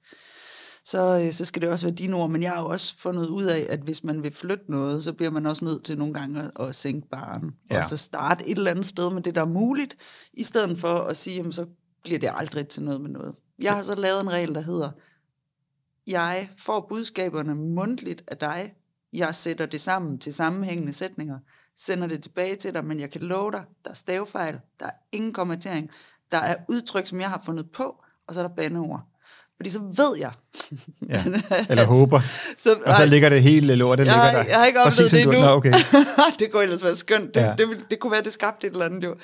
S1: så, øh, så skal det også være dine ord. Men jeg har jo også fundet ud af, at hvis man vil flytte noget, så bliver man også nødt til nogle gange at sænke baren. Ja. Og så starte et eller andet sted med det, der er muligt, i stedet for at sige, jamen, så bliver det aldrig til noget med noget. Jeg har så lavet en regel, der hedder, jeg får budskaberne mundtligt af dig, jeg sætter det sammen til sammenhængende sætninger, sender det tilbage til dig, men jeg kan love dig, der er stavefejl, der er ingen kommentering, der er udtryk, som jeg har fundet på, og så er der bandeord. Fordi så ved jeg.
S2: Ja, eller håber. Så, og så ligger det hele lortet,
S1: jeg,
S2: ligger
S1: der. Jeg har ikke oplevet det endnu.
S2: Okay.
S1: det kunne ellers være skønt. Det, ja. det, det, det kunne være, det skabte et eller andet jo.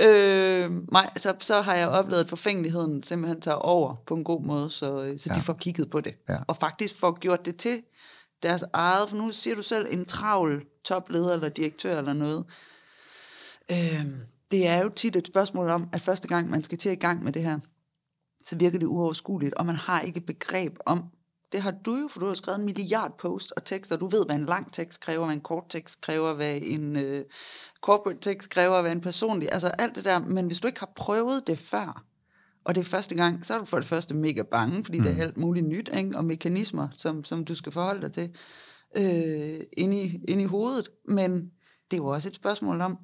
S1: Øh, nej, så, så har jeg oplevet, at forfængeligheden simpelthen tager over på en god måde, så, øh, så ja. de får kigget på det. Ja. Og faktisk får gjort det til deres eget, for nu siger du selv en travl topleder eller direktør eller noget. Øh, det er jo tit et spørgsmål om, at første gang man skal til i gang med det her, så virker det uoverskueligt, og man har ikke begreb om, det har du jo, for du har skrevet en milliard post og tekster, du ved, hvad en lang tekst kræver, hvad en kort tekst kræver, hvad en uh, corporate tekst kræver, hvad en personlig, altså alt det der, men hvis du ikke har prøvet det før, og det er første gang, så er du for det første mega bange, fordi mm. det er mm. alt muligt nyt, ikke? og mekanismer, som, som du skal forholde dig til øh, ind, i, ind i hovedet, men det er jo også et spørgsmål om,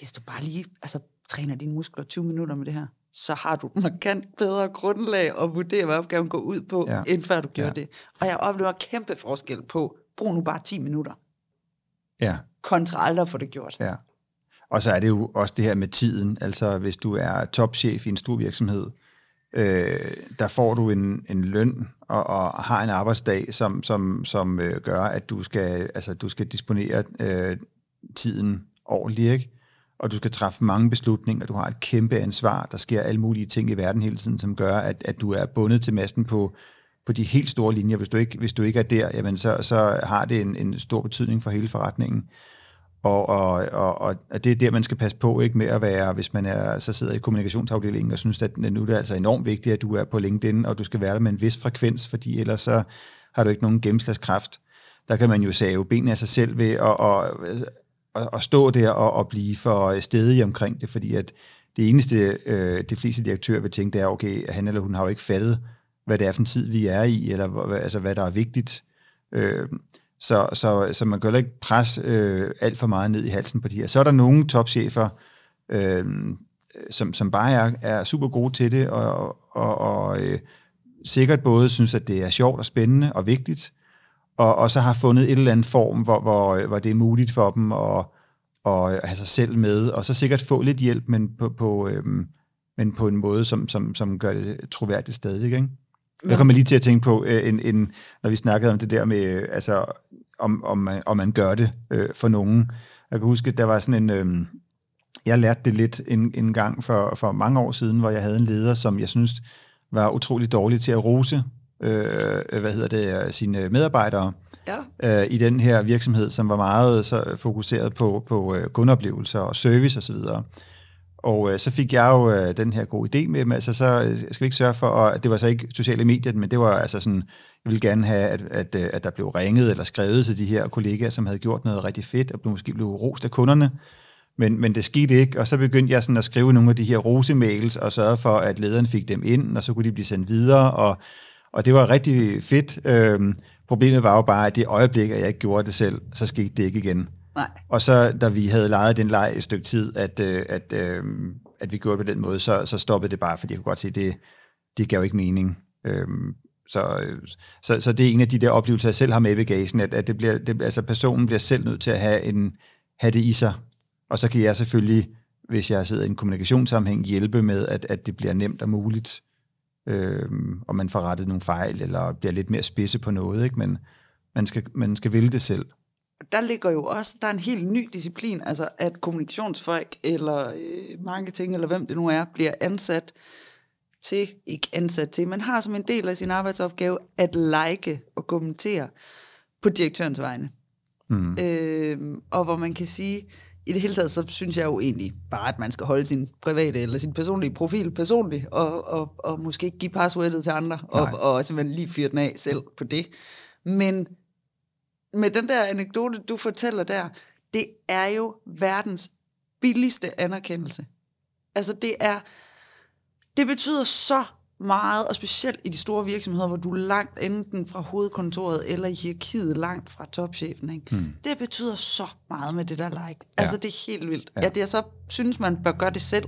S1: hvis du bare lige altså, træner dine muskler 20 minutter med det her, så har du markant bedre grundlag at vurdere, hvad opgaven går ud på, ja. end før du gjorde ja. det. Og jeg oplever kæmpe forskel på, brug nu bare 10 minutter.
S2: Ja.
S1: Kontra aldrig at få det gjort.
S2: Ja. Og så er det jo også det her med tiden. Altså hvis du er topchef i en stor virksomhed, øh, der får du en, en løn og, og har en arbejdsdag, som, som, som øh, gør, at du skal, altså, du skal disponere øh, tiden ordentligt, ikke? Og du skal træffe mange beslutninger, du har et kæmpe ansvar, der sker alle mulige ting i verden hele tiden, som gør, at, at du er bundet til masten på, på de helt store linjer. Hvis du ikke, hvis du ikke er der, jamen så, så har det en, en stor betydning for hele forretningen. Og, og, og, og det er der, man skal passe på ikke med at være, hvis man er, så sidder i kommunikationsafdelingen og synes, at nu er det altså enormt vigtigt, at du er på LinkedIn, og du skal være der med en vis frekvens, fordi ellers så har du ikke nogen gennemslagskraft. Der kan man jo save benene af sig selv ved at, og, at, at stå der og, og blive for stedig omkring det, fordi at det eneste, øh, de fleste direktører vil tænke, det er, okay, han eller hun har jo ikke fattet, hvad det er for en tid, vi er i, eller altså, hvad der er vigtigt. Øh, så, så, så man kan heller ikke presse øh, alt for meget ned i halsen på de her. Så er der nogle topchefer, øh, som, som bare er, er super gode til det, og, og, og øh, sikkert både synes, at det er sjovt og spændende og vigtigt, og, og så har fundet et eller andet form, hvor, hvor, hvor det er muligt for dem at, at have sig selv med, og så sikkert få lidt hjælp, men på, på, øhm, men på en måde, som, som, som gør det troværdigt stadig. Ikke? Jeg kommer lige til at tænke på, øh, en, en, når vi snakkede om det der med, øh, altså, om, om, man, om man gør det øh, for nogen. Jeg kan huske, der var sådan en... Øh, jeg lærte det lidt en, en gang for, for mange år siden, hvor jeg havde en leder, som jeg synes var utrolig dårlig til at rose øh, hvad hedder det, sine medarbejdere ja. øh, i den her virksomhed, som var meget så fokuseret på, på øh, kundeoplevelser og service osv. Og, og øh, så fik jeg jo øh, den her gode idé med dem, altså så øh, skal vi ikke sørge for, at det var så ikke sociale medier, men det var altså sådan, jeg ville gerne have, at, at, øh, at der blev ringet eller skrevet til de her kollegaer, som havde gjort noget rigtig fedt, og blev, måske blev rost af kunderne, men, men det skete ikke, og så begyndte jeg sådan at skrive nogle af de her rosemails, og sørge for, at lederen fik dem ind, og så kunne de blive sendt videre, og og det var rigtig fedt. Øhm, problemet var jo bare, at det øjeblik, at jeg ikke gjorde det selv, så skete det ikke igen.
S1: Nej.
S2: Og så, da vi havde lejet den leg et stykke tid, at, øh, at, øh, at vi gjorde det på den måde, så, så stoppede det bare, fordi jeg kunne godt se, at det, det gav ikke mening. Øhm, så, så, så det er en af de der oplevelser, jeg selv har med i bagagen, at, at det bliver, det, altså personen bliver selv nødt til at have, en, have det i sig. Og så kan jeg selvfølgelig, hvis jeg sidder i en kommunikationssammenhæng, hjælpe med, at, at det bliver nemt og muligt øh, og man får rettet nogle fejl, eller bliver lidt mere spidse på noget, ikke? men man skal, man skal ville det selv.
S1: Der ligger jo også, der er en helt ny disciplin, altså at kommunikationsfolk, eller øh, marketing, eller hvem det nu er, bliver ansat til, ikke ansat til, men har som en del af sin arbejdsopgave at like og kommentere på direktørens vegne. Mm. Øh, og hvor man kan sige, i det hele taget, så synes jeg jo egentlig bare, at man skal holde sin private eller sin personlige profil personlig, og, og, og måske ikke give passwordet til andre, og, og simpelthen lige fyre den af selv på det. Men med den der anekdote, du fortæller der, det er jo verdens billigste anerkendelse. Altså det er, det betyder så meget, og specielt i de store virksomheder, hvor du er langt enten fra hovedkontoret eller i hierarkiet langt fra topchefen. Ikke? Hmm. Det betyder så meget med det der like. Ja. Altså det er helt vildt. Ja. At jeg så synes, man bør gøre det selv,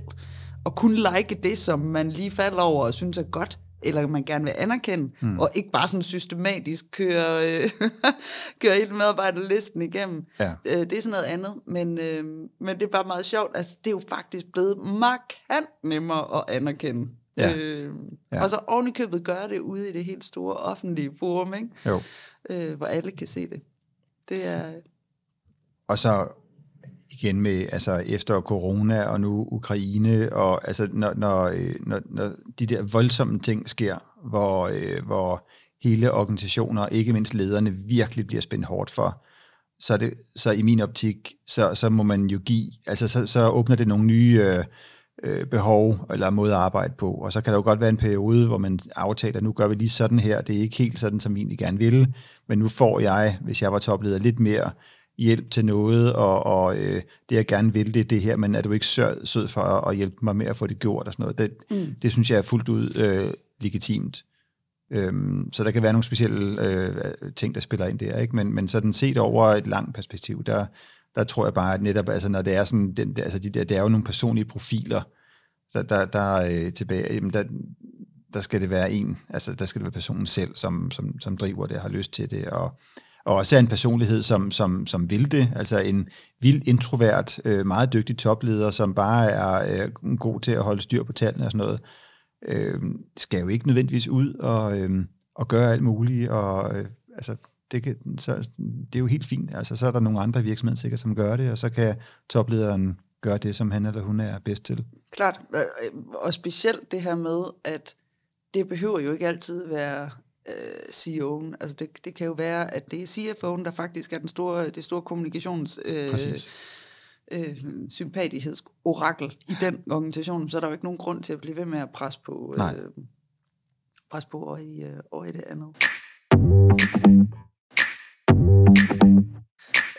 S1: og kun like det, som man lige falder over og synes er godt, eller man gerne vil anerkende, hmm. og ikke bare sådan systematisk køre, øh, køre hele medarbejderlisten igennem. Ja. Øh, det er sådan noget andet, men, øh, men det er bare meget sjovt. Altså, det er jo faktisk blevet markant nemmere at anerkende. Ja. Øh, ja. Og så oven i købet gøre det ude i det helt store offentlige forum, ikke? Jo. Øh, hvor alle kan se det. Det er...
S2: Og så igen med, altså efter corona og nu Ukraine, og altså når, når, øh, når, når de der voldsomme ting sker, hvor, øh, hvor hele organisationer, ikke mindst lederne, virkelig bliver spændt hårdt for, så, det, så i min optik, så, så må man jo give, altså så, så åbner det nogle nye øh, øh, behov eller måde at arbejde på. Og så kan der jo godt være en periode, hvor man aftaler, nu gør vi lige sådan her, det er ikke helt sådan, som vi egentlig gerne vil, men nu får jeg, hvis jeg var topleder, lidt mere hjælp til noget, og, og øh, det jeg gerne vil, det er det her, men er du ikke sød, sød for at, at hjælpe mig med at få det gjort og sådan noget. Det, mm. det synes jeg er fuldt ud øh, legitimt. Øhm, så der kan være nogle specielle øh, ting, der spiller ind der, ikke? Men, men sådan set over et langt perspektiv, der, der tror jeg bare, at netop, altså når det er sådan, den, altså de der, det er jo nogle personlige profiler, der, der, der øh, tilbage, jamen der, der skal det være en, altså der skal det være personen selv, som, som, som driver det, har lyst til det, og, og også er en personlighed, som, som, som vil det, altså en vild introvert, øh, meget dygtig topleder, som bare er øh, god til at holde styr på tallene og sådan noget, øh, skal jo ikke nødvendigvis ud og, øh, og gøre alt muligt, og øh, altså det, kan, så, det er jo helt fint. Altså, så er der nogle andre virksomheder sikkert, som gør det, og så kan toplederen gøre det, som han eller hun er bedst til.
S1: Klart, og specielt det her med, at det behøver jo ikke altid være øh, CEO'en. Altså det, det kan jo være, at det er CFO'en, der faktisk er den store, det store kommunikations... Øh, Præcis øh, sympatighedsorakel i den organisation, så er der jo ikke nogen grund til at blive ved med at presse på, øh, presse på over i, øh, over i det andet.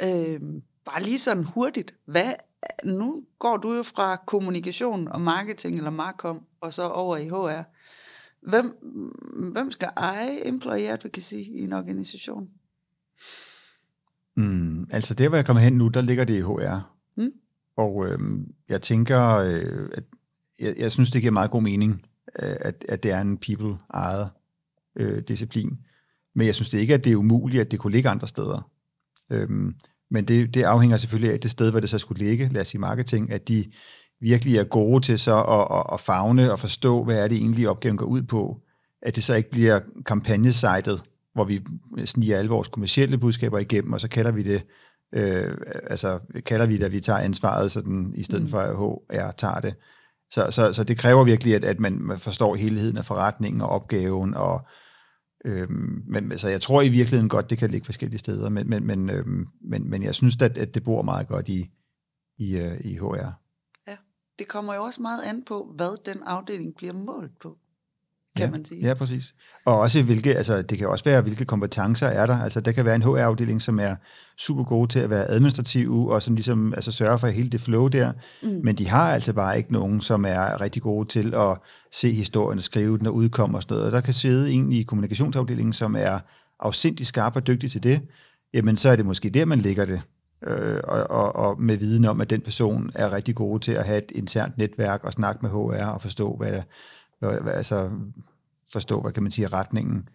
S1: Øh, bare lige sådan hurtigt, hvad, nu går du jo fra kommunikation og marketing eller markom, og så over i HR. Hvem, hvem skal eje employee advocacy i en organisation?
S2: Mm, altså det, hvor jeg kommer hen nu, der ligger det i HR. Mm. Og øh, jeg tænker, øh, at jeg, jeg synes, det giver meget god mening, øh, at, at det er en people-ejet øh, disciplin. Men jeg synes det ikke, at det er umuligt, at det kunne ligge andre steder. Øhm, men det, det afhænger selvfølgelig af det sted, hvor det så skulle ligge, lad os sige marketing, at de virkelig er gode til så at, at, at fagne og forstå, hvad er det egentlig opgaven går ud på. At det så ikke bliver kampagnesejtet, hvor vi sniger alle vores kommersielle budskaber igennem, og så kalder vi det, øh, altså kalder vi det, at vi tager ansvaret sådan, i stedet mm. for at HR tager det. Så, så, så det kræver virkelig, at, at man forstår helheden af forretningen og opgaven, og Øhm, men altså, jeg tror i virkeligheden godt, det kan ligge forskellige steder, men, men, men, øhm, men, men jeg synes, at, at det bor meget godt i, i, øh, i HR.
S1: Ja, det kommer jo også meget an på, hvad den afdeling bliver målt på kan
S2: ja,
S1: man sige.
S2: Ja, præcis. Og også hvilke, altså det kan også være, hvilke kompetencer er der. Altså der kan være en HR-afdeling, som er super gode til at være administrativ, og som ligesom altså, sørger for hele det flow der. Mm. Men de har altså bare ikke nogen, som er rigtig gode til at se historien, skrive den og udkomme og sådan noget. Og der kan sidde en i kommunikationsafdelingen, som er afsindig skarp og dygtig til det. Jamen så er det måske der, man lægger det. Øh, og, og, og med viden om, at den person er rigtig god til at have et internt netværk og snakke med HR og forstå, hvad altså forstå, hvad kan man sige, retningen.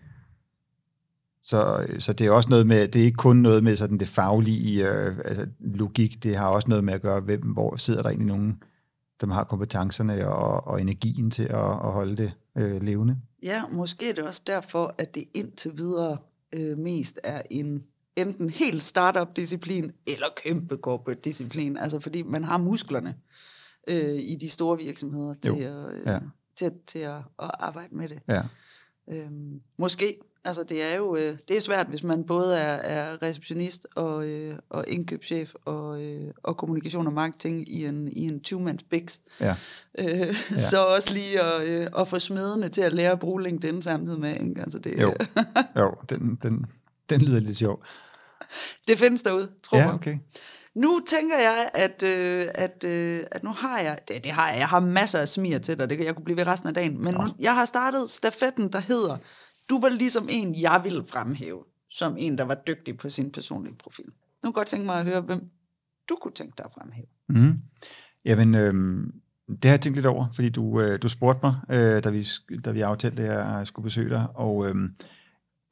S2: Så, så det er også noget med, det er ikke kun noget med sådan det faglige øh, altså logik, det har også noget med at gøre, hvem, hvor sidder der egentlig nogen, der har kompetencerne og, og energien til at, at holde det øh, levende.
S1: Ja, måske er det også derfor, at det indtil videre øh, mest er en enten helt startup-disciplin eller kæmpe corporate-disciplin, altså fordi man har musklerne øh, i de store virksomheder til, at, øh, ja til, til at, at arbejde med det.
S2: Ja.
S1: Øhm, måske. Altså, det er jo øh, det er svært, hvis man både er, er receptionist og, øh, og indkøbschef og, øh, og kommunikation og marketing i en, i en 20-mands biks.
S2: Ja.
S1: Øh, ja. Så også lige at, øh, at få smedende til at lære at bruge LinkedIn samtidig med. Ikke? Altså, det,
S2: Jo, jo den, den, den lyder lidt sjov.
S1: det findes derude, tror jeg.
S2: Ja, okay.
S1: Nu tænker jeg, at, øh, at, øh, at nu har jeg, det, det har jeg, jeg har masser af smier til dig, det kan jeg kunne blive ved resten af dagen, men nu, jeg har startet stafetten, der hedder, du var ligesom en, jeg ville fremhæve, som en, der var dygtig på sin personlige profil. Nu kunne jeg godt tænke mig at høre, hvem du kunne tænke dig at fremhæve.
S2: Mm. Jamen, øhm, det har jeg tænkt lidt over, fordi du, øh, du spurgte mig, øh, da, vi, da vi aftalte, at jeg skulle besøge dig, og øhm,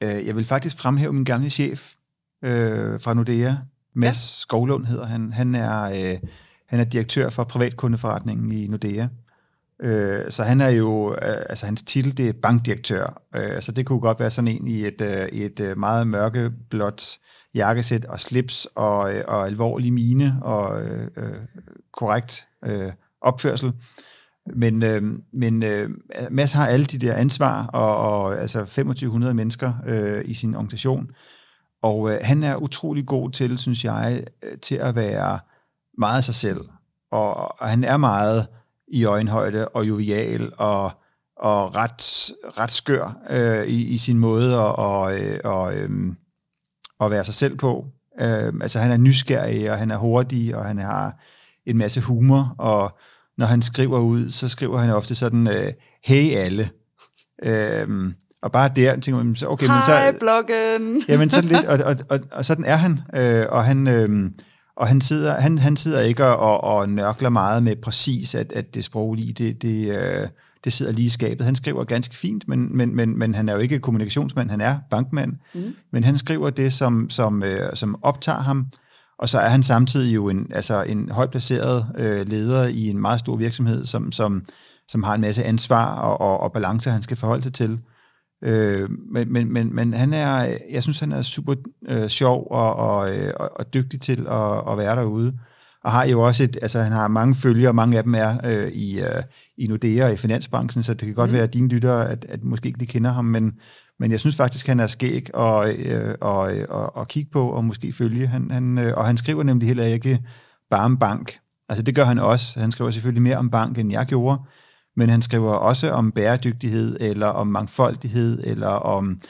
S2: øh, jeg vil faktisk fremhæve min gamle chef øh, fra Nordea, Mads ja. Skovlund hedder han. Han er, øh, han er direktør for privatkundeforretningen i Nordea. Øh, så han er jo, øh, altså hans titel, det er bankdirektør. Øh, så det kunne godt være sådan en i et, øh, i et øh, meget mørkeblåt jakkesæt og slips og, øh, og alvorlig mine og øh, øh, korrekt øh, opførsel. Men, øh, men øh, Mads har alle de der ansvar, og, og altså 2500 mennesker øh, i sin organisation. Og øh, han er utrolig god til, synes jeg, øh, til at være meget sig selv. Og, og han er meget i øjenhøjde og jovial og, og ret, ret skør øh, i, i sin måde at, og, øh, og, øh, at være sig selv på. Øh, altså han er nysgerrig, og han er hurtig, og han har en masse humor, og når han skriver ud, så skriver han ofte sådan, øh, hey alle. Øh, og bare der tænker man, så, okay, men så...
S1: Hej, bloggen!
S2: Jamen, så lidt, og, og, og, og sådan er han. Øh, og han, øh, og han sidder, han, han sidder ikke og, og nørkler meget med præcis, at, at det sproglige, det, det, øh, det sidder lige i skabet. Han skriver ganske fint, men, men, men, men han er jo ikke kommunikationsmand, han er bankmand. Mm. Men han skriver det, som, som, øh, som optager ham, og så er han samtidig jo en, altså en højt placeret øh, leder i en meget stor virksomhed, som, som, som har en masse ansvar og, og, og balancer, han skal forholde sig til. Øh, men, men, men, men han er, jeg synes, han er super øh, sjov og, og, øh, og, og dygtig til at, at være derude. Og har jo også et, altså han har mange følgere, mange af dem er øh, i, øh, i Nordea og i finansbranchen, så det kan godt mm. være, at dine lyttere, at, at måske ikke de kender ham, men, men jeg synes faktisk, han er skæg og, øh, og, og, og kigge på og måske følge. Han, han, øh, og han skriver nemlig heller ikke bare om bank. Altså det gør han også. Han skriver selvfølgelig mere om bank, end jeg gjorde, men han skriver også om bæredygtighed, eller om mangfoldighed, eller om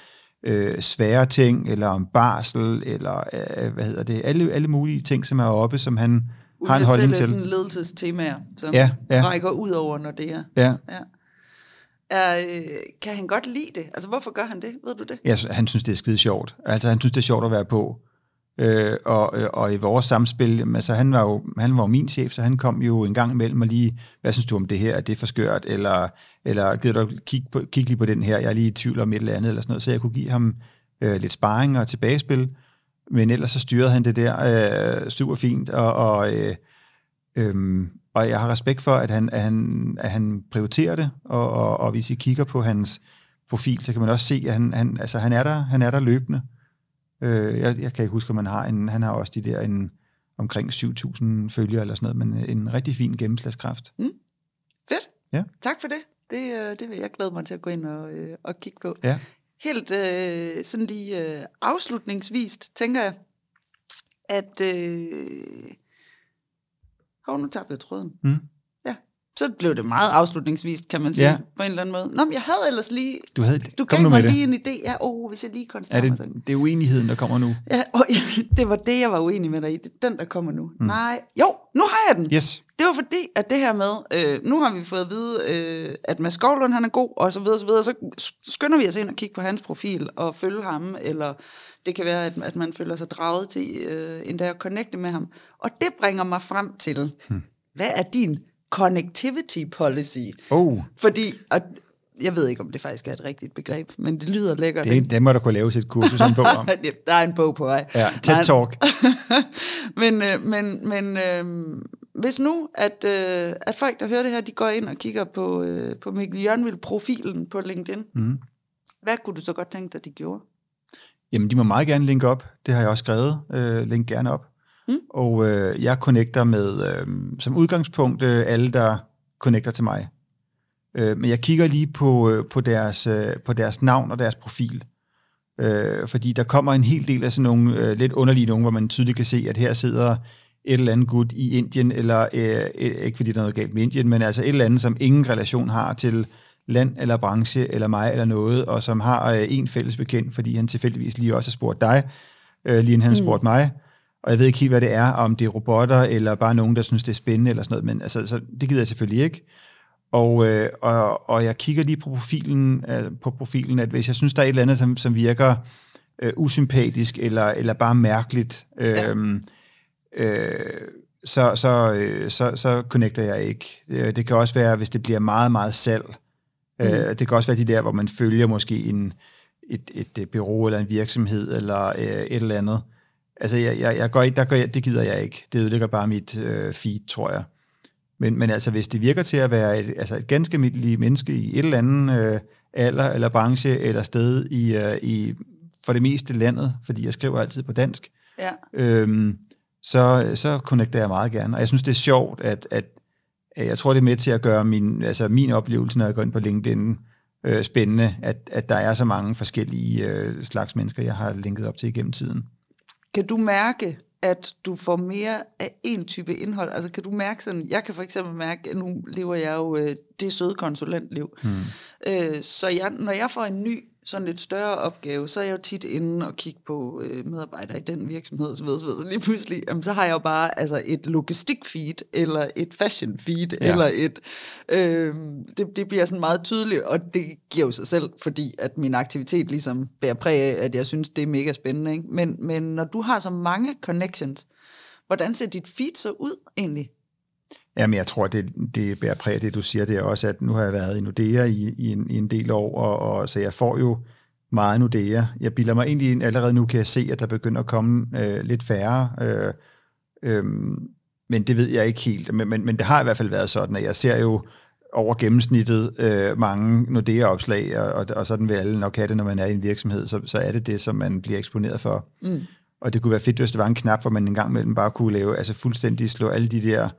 S2: øh, svære ting, eller om barsel, eller øh, hvad hedder det, alle, alle mulige ting, som er oppe, som han har en holdning til.
S1: sådan ledelsestemaer, som
S2: Ja, ja.
S1: rækker ud over, når det er.
S2: Ja,
S1: Ja. Er, øh, kan han godt lide det? Altså, hvorfor gør han det? Ved du det?
S2: jeg, han synes, det er skide sjovt. Altså, han synes, det er sjovt at være på. Øh, og, øh, og i vores samspil, jamen, altså, han var jo han var jo min chef, så han kom jo en gang imellem og lige, hvad synes du om det her, er det for skørt, eller, eller gider du kigge, på, kigge lige på den her, jeg er lige i tvivl om et eller andet, eller sådan noget, så jeg kunne give ham øh, lidt sparring og tilbagespil, men ellers så styrede han det der øh, super fint, og, og, øh, øh, og jeg har respekt for, at han, at han, at han prioriterer det, og, og, og hvis I kigger på hans profil, så kan man også se, at han, han, altså, han, er, der, han er der løbende. Øh, jeg, jeg kan ikke huske, om han har en, han har også de der en, omkring 7.000 følgere eller sådan noget, men en rigtig fin gennemslagskraft.
S1: Fedt.
S2: Ja.
S1: Tak for det. Det, øh, det vil jeg glæde mig til at gå ind og, øh, og kigge på.
S2: Ja.
S1: Helt øh, sådan lige øh, afslutningsvist, tænker jeg, at... Øh, hov, nu tabte jeg tråden.
S2: Mm.
S1: Så blev det meget afslutningsvist, kan man sige,
S2: Ja.
S1: på en eller anden måde. Nå, men jeg havde ellers lige...
S2: Du, havde,
S1: Du gav
S2: nu
S1: mig lige
S2: det.
S1: en idé. Ja, oh, hvis jeg lige
S2: Er
S1: koncentrerer mig
S2: det, det er uenigheden, der kommer nu.
S1: Ja, og, det var det, jeg var uenig med dig i. Det er den, der kommer nu. Mm. Nej, jo, nu har jeg den.
S2: Yes.
S1: Det var fordi, at det her med, øh, nu har vi fået at vide, øh, at Mads Skovlund, han er god, og så videre, så videre, så skynder vi os ind og kigge på hans profil og følge ham, eller det kan være, at, at man føler sig draget til øh, endda at connecte med ham. Og det bringer mig frem til, hmm. hvad er din connectivity policy?
S2: Oh,
S1: Fordi, og jeg ved ikke, om det faktisk er et rigtigt begreb, men det lyder lækkert.
S2: det, er- det må der kunne laves et kursus en bog om.
S1: der er en bog på vej.
S2: Ja, TED Talk.
S1: men øh, men, men øh, hvis nu, at, øh, at folk, der hører det her, de går ind og kigger på, øh, på Mikkel Jørgenvild-profilen på LinkedIn,
S2: Mm.
S1: hvad kunne du så godt tænke dig, de gjorde?
S2: Jamen, de må meget gerne linke op. Det har jeg også skrevet. Øh, link gerne op.
S1: Mm.
S2: Og øh, jeg connecter med, øh, som udgangspunkt, øh, alle, der connecter til mig. Øh, men jeg kigger lige på, øh, på, deres, øh, på deres navn og deres profil. Øh, fordi der kommer en hel del af sådan nogle øh, lidt underlige nogen, hvor man tydeligt kan se, at her sidder et eller andet gut i Indien, eller øh, ikke fordi der er noget galt med Indien, men altså et eller andet, som ingen relation har til land eller branche eller mig eller noget, og som har øh, en fælles bekendt, fordi han tilfældigvis lige også har spurgt dig, øh, lige inden han mm. spurgt mig. Og jeg ved ikke helt, hvad det er, om det er robotter, eller bare nogen, der synes, det er spændende, eller sådan noget, men altså, så det gider jeg selvfølgelig ikke. Og, øh, og, og jeg kigger lige på profilen, øh, på profilen, at hvis jeg synes, der er et eller andet, som, som virker øh, usympatisk, eller, eller bare mærkeligt, øh, ja. øh, så, så, øh, så, så connecter jeg ikke. Øh, det kan også være, hvis det bliver meget, meget salg. Øh, mm. Øh, det kan også være de der, hvor man følger måske en, et, et, et bureau eller en virksomhed, eller øh, et eller andet. Altså, jeg, jeg, jeg går, der går, det gider jeg ikke. Det ødelægger bare mit øh, feed, tror jeg. Men, men altså, hvis det virker til at være et, altså et ganske almindeligt menneske i et eller andet øh, alder eller branche eller sted i, øh, i for det meste landet, fordi jeg skriver altid på dansk,
S1: ja.
S2: øhm, så, så connecter jeg meget gerne. Og jeg synes, det er sjovt, at, at, at jeg tror, det er med til at gøre min, altså min oplevelse, når jeg går ind på LinkedIn, øh, spændende, at, at der er så mange forskellige øh, slags mennesker, jeg har linket op til igennem tiden.
S1: Kan du mærke, at du får mere af en type indhold? Altså kan du mærke sådan, jeg kan for eksempel mærke, at nu lever jeg jo øh, det søde konsulentliv. Hmm. Øh, så jeg, når jeg får en ny sådan lidt større opgave, så er jeg jo tit inde og kigge på øh, medarbejdere i den virksomhed, så ved, så ved, lige pludselig, jamen, så har jeg jo bare altså, et logistik-feed, eller et fashion-feed, ja. eller et, øh, det, det bliver sådan meget tydeligt, og det giver jo sig selv, fordi at min aktivitet ligesom bærer præg af, at jeg synes, det er mega spændende. Ikke? Men, men når du har så mange connections, hvordan ser dit feed så ud egentlig?
S2: Jamen, jeg tror, det, det bærer præg af det, du siger, det er også, at nu har jeg været i Nordea i, i, en, i en del år, og, og så jeg får jo meget Nordea. Jeg bilder mig egentlig allerede nu, kan jeg se, at der begynder at komme øh, lidt færre, øh, øh, men det ved jeg ikke helt. Men, men, men det har i hvert fald været sådan, at jeg ser jo over gennemsnittet øh, mange Nordea-opslag, og, og, og sådan vil alle nok have det, når man er i en virksomhed, så, så er det det, som man bliver eksponeret for. Mm. Og det kunne være fedt, hvis det var en knap, hvor man en gang imellem bare kunne lave, altså fuldstændig slå alle de der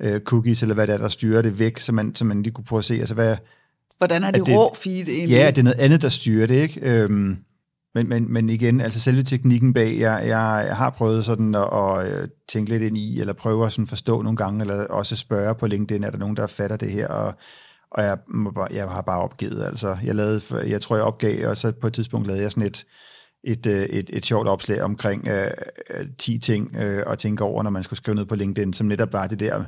S2: øh, cookies, eller hvad det er, der styrer det væk, så man, så man lige kunne prøve at se, altså hvad...
S1: Hvordan er det, det rå feed egentlig?
S2: Ja, det er noget andet, der styrer det, ikke? Øhm, men, men, men igen, altså selve teknikken bag, jeg, jeg, jeg har prøvet sådan at, at øh, tænke lidt ind i, eller prøve at sådan forstå nogle gange, eller også spørge på LinkedIn, er der nogen, der fatter det her, og, og jeg, jeg har bare opgivet, altså. Jeg, lavede, jeg tror, jeg opgav, og så på et tidspunkt lavede jeg sådan et, et, øh, et, et sjovt opslag omkring øh, 10 ting øh, at tænke over, når man skulle skrive noget på LinkedIn, som netop var det der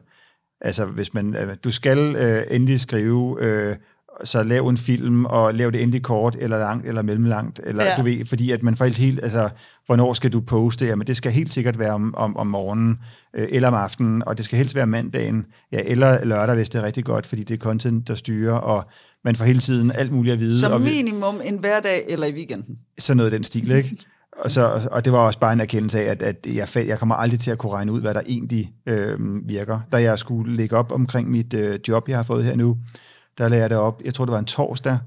S2: Altså, hvis man, øh, du skal øh, endelig skrive, øh, så lav en film, og lav det endelig kort, eller langt, eller mellemlangt, eller ja. du ved, fordi at man får helt, helt, altså, hvornår skal du poste? Jamen, det skal helt sikkert være om, om, om morgenen, øh, eller om aftenen, og det skal helst være mandagen, ja, eller lørdag, hvis det er rigtig godt, fordi det er content, der styrer, og man får hele tiden alt muligt at vide.
S1: Som minimum en hverdag eller i weekenden.
S2: Sådan noget af den stil, ikke? Og, så, og det var også bare en erkendelse af, at, at jeg, jeg kommer aldrig til at kunne regne ud, hvad der egentlig øh, virker. Da jeg skulle lægge op omkring mit øh, job, jeg har fået her nu, der lagde jeg det op, jeg tror det var en torsdag,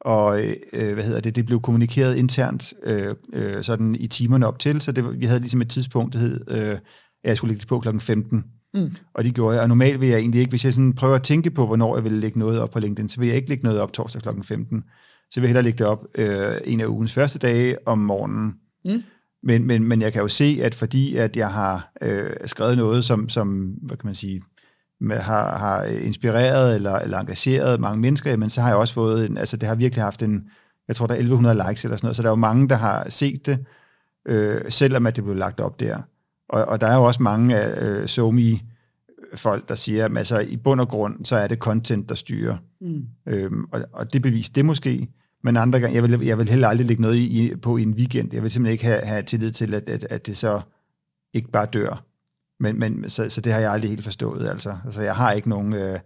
S2: og øh, hvad hedder det, det blev kommunikeret internt øh, øh, sådan i timerne op til, så det, vi havde ligesom et tidspunkt, der hed, øh, at jeg skulle lægge det på klokken 15. Mm. Og det gjorde jeg. Og normalt vil jeg egentlig ikke, hvis jeg sådan prøver at tænke på, hvornår jeg vil lægge noget op på LinkedIn, så vil jeg ikke lægge noget op torsdag klokken 15. Så vil jeg hellere lægge det op øh, en af ugens første dage om morgenen. Mm. Men, men, men jeg kan jo se, at fordi at jeg har øh, skrevet noget, som, som hvad kan man sige, har, har inspireret eller, eller engageret mange mennesker, men så har jeg også fået, en, altså det har virkelig haft en, jeg tror der er 1100 likes eller sådan noget, så der er jo mange, der har set det, øh, selvom at det blev lagt op der. Og, og der er jo også mange af øh, SoMe folk, der siger, at altså, i bund og grund, så er det content, der styrer. Mm. Øhm, og, og det beviser det måske, men andre gange, jeg vil, jeg vil heller aldrig lægge noget i, på i en weekend. Jeg vil simpelthen ikke have, have tillid til, at, at, at det så ikke bare dør. Men, men så, så det har jeg aldrig helt forstået. Altså, altså jeg har ikke nogen... Øh,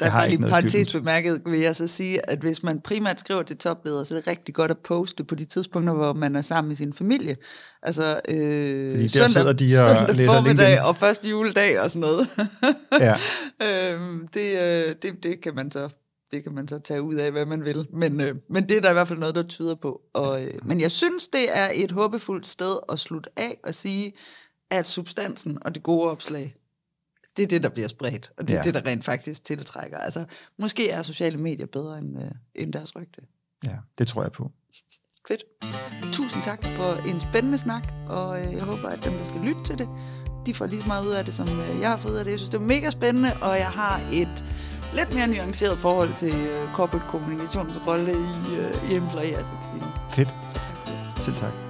S1: der er bare lige parentes bemærket, vil jeg så sige, at hvis man primært skriver til topledere, så er det rigtig godt at poste på de tidspunkter, hvor man er sammen med sin familie. Altså øh,
S2: Fordi der søndag, de og
S1: søndag formiddag og første juledag og sådan noget. ja. øhm, det, øh, det, det kan man så det kan man så tage ud af, hvad man vil. Men, øh, men det er der i hvert fald noget, der tyder på. Og, øh, men jeg synes, det er et håbefuldt sted at slutte af og sige, at substansen og det gode opslag, det er det, der bliver spredt, og det er
S2: Ja.
S1: det, der rent faktisk tiltrækker. Altså, måske er sociale medier bedre end, øh, end deres rygte.
S2: Ja, det tror jeg på.
S1: Fedt. Tusind tak for en spændende snak, og øh, jeg håber, at dem, der skal lytte til det, de får lige så meget ud af det, som øh, jeg har fået ud af det. Jeg synes, det er mega spændende, og jeg har et lidt mere nuanceret forhold til øh, corporate kommunikationsrolle i, øh, i employer. advocacy.
S2: Fedt.
S1: Så.
S2: Selv tak.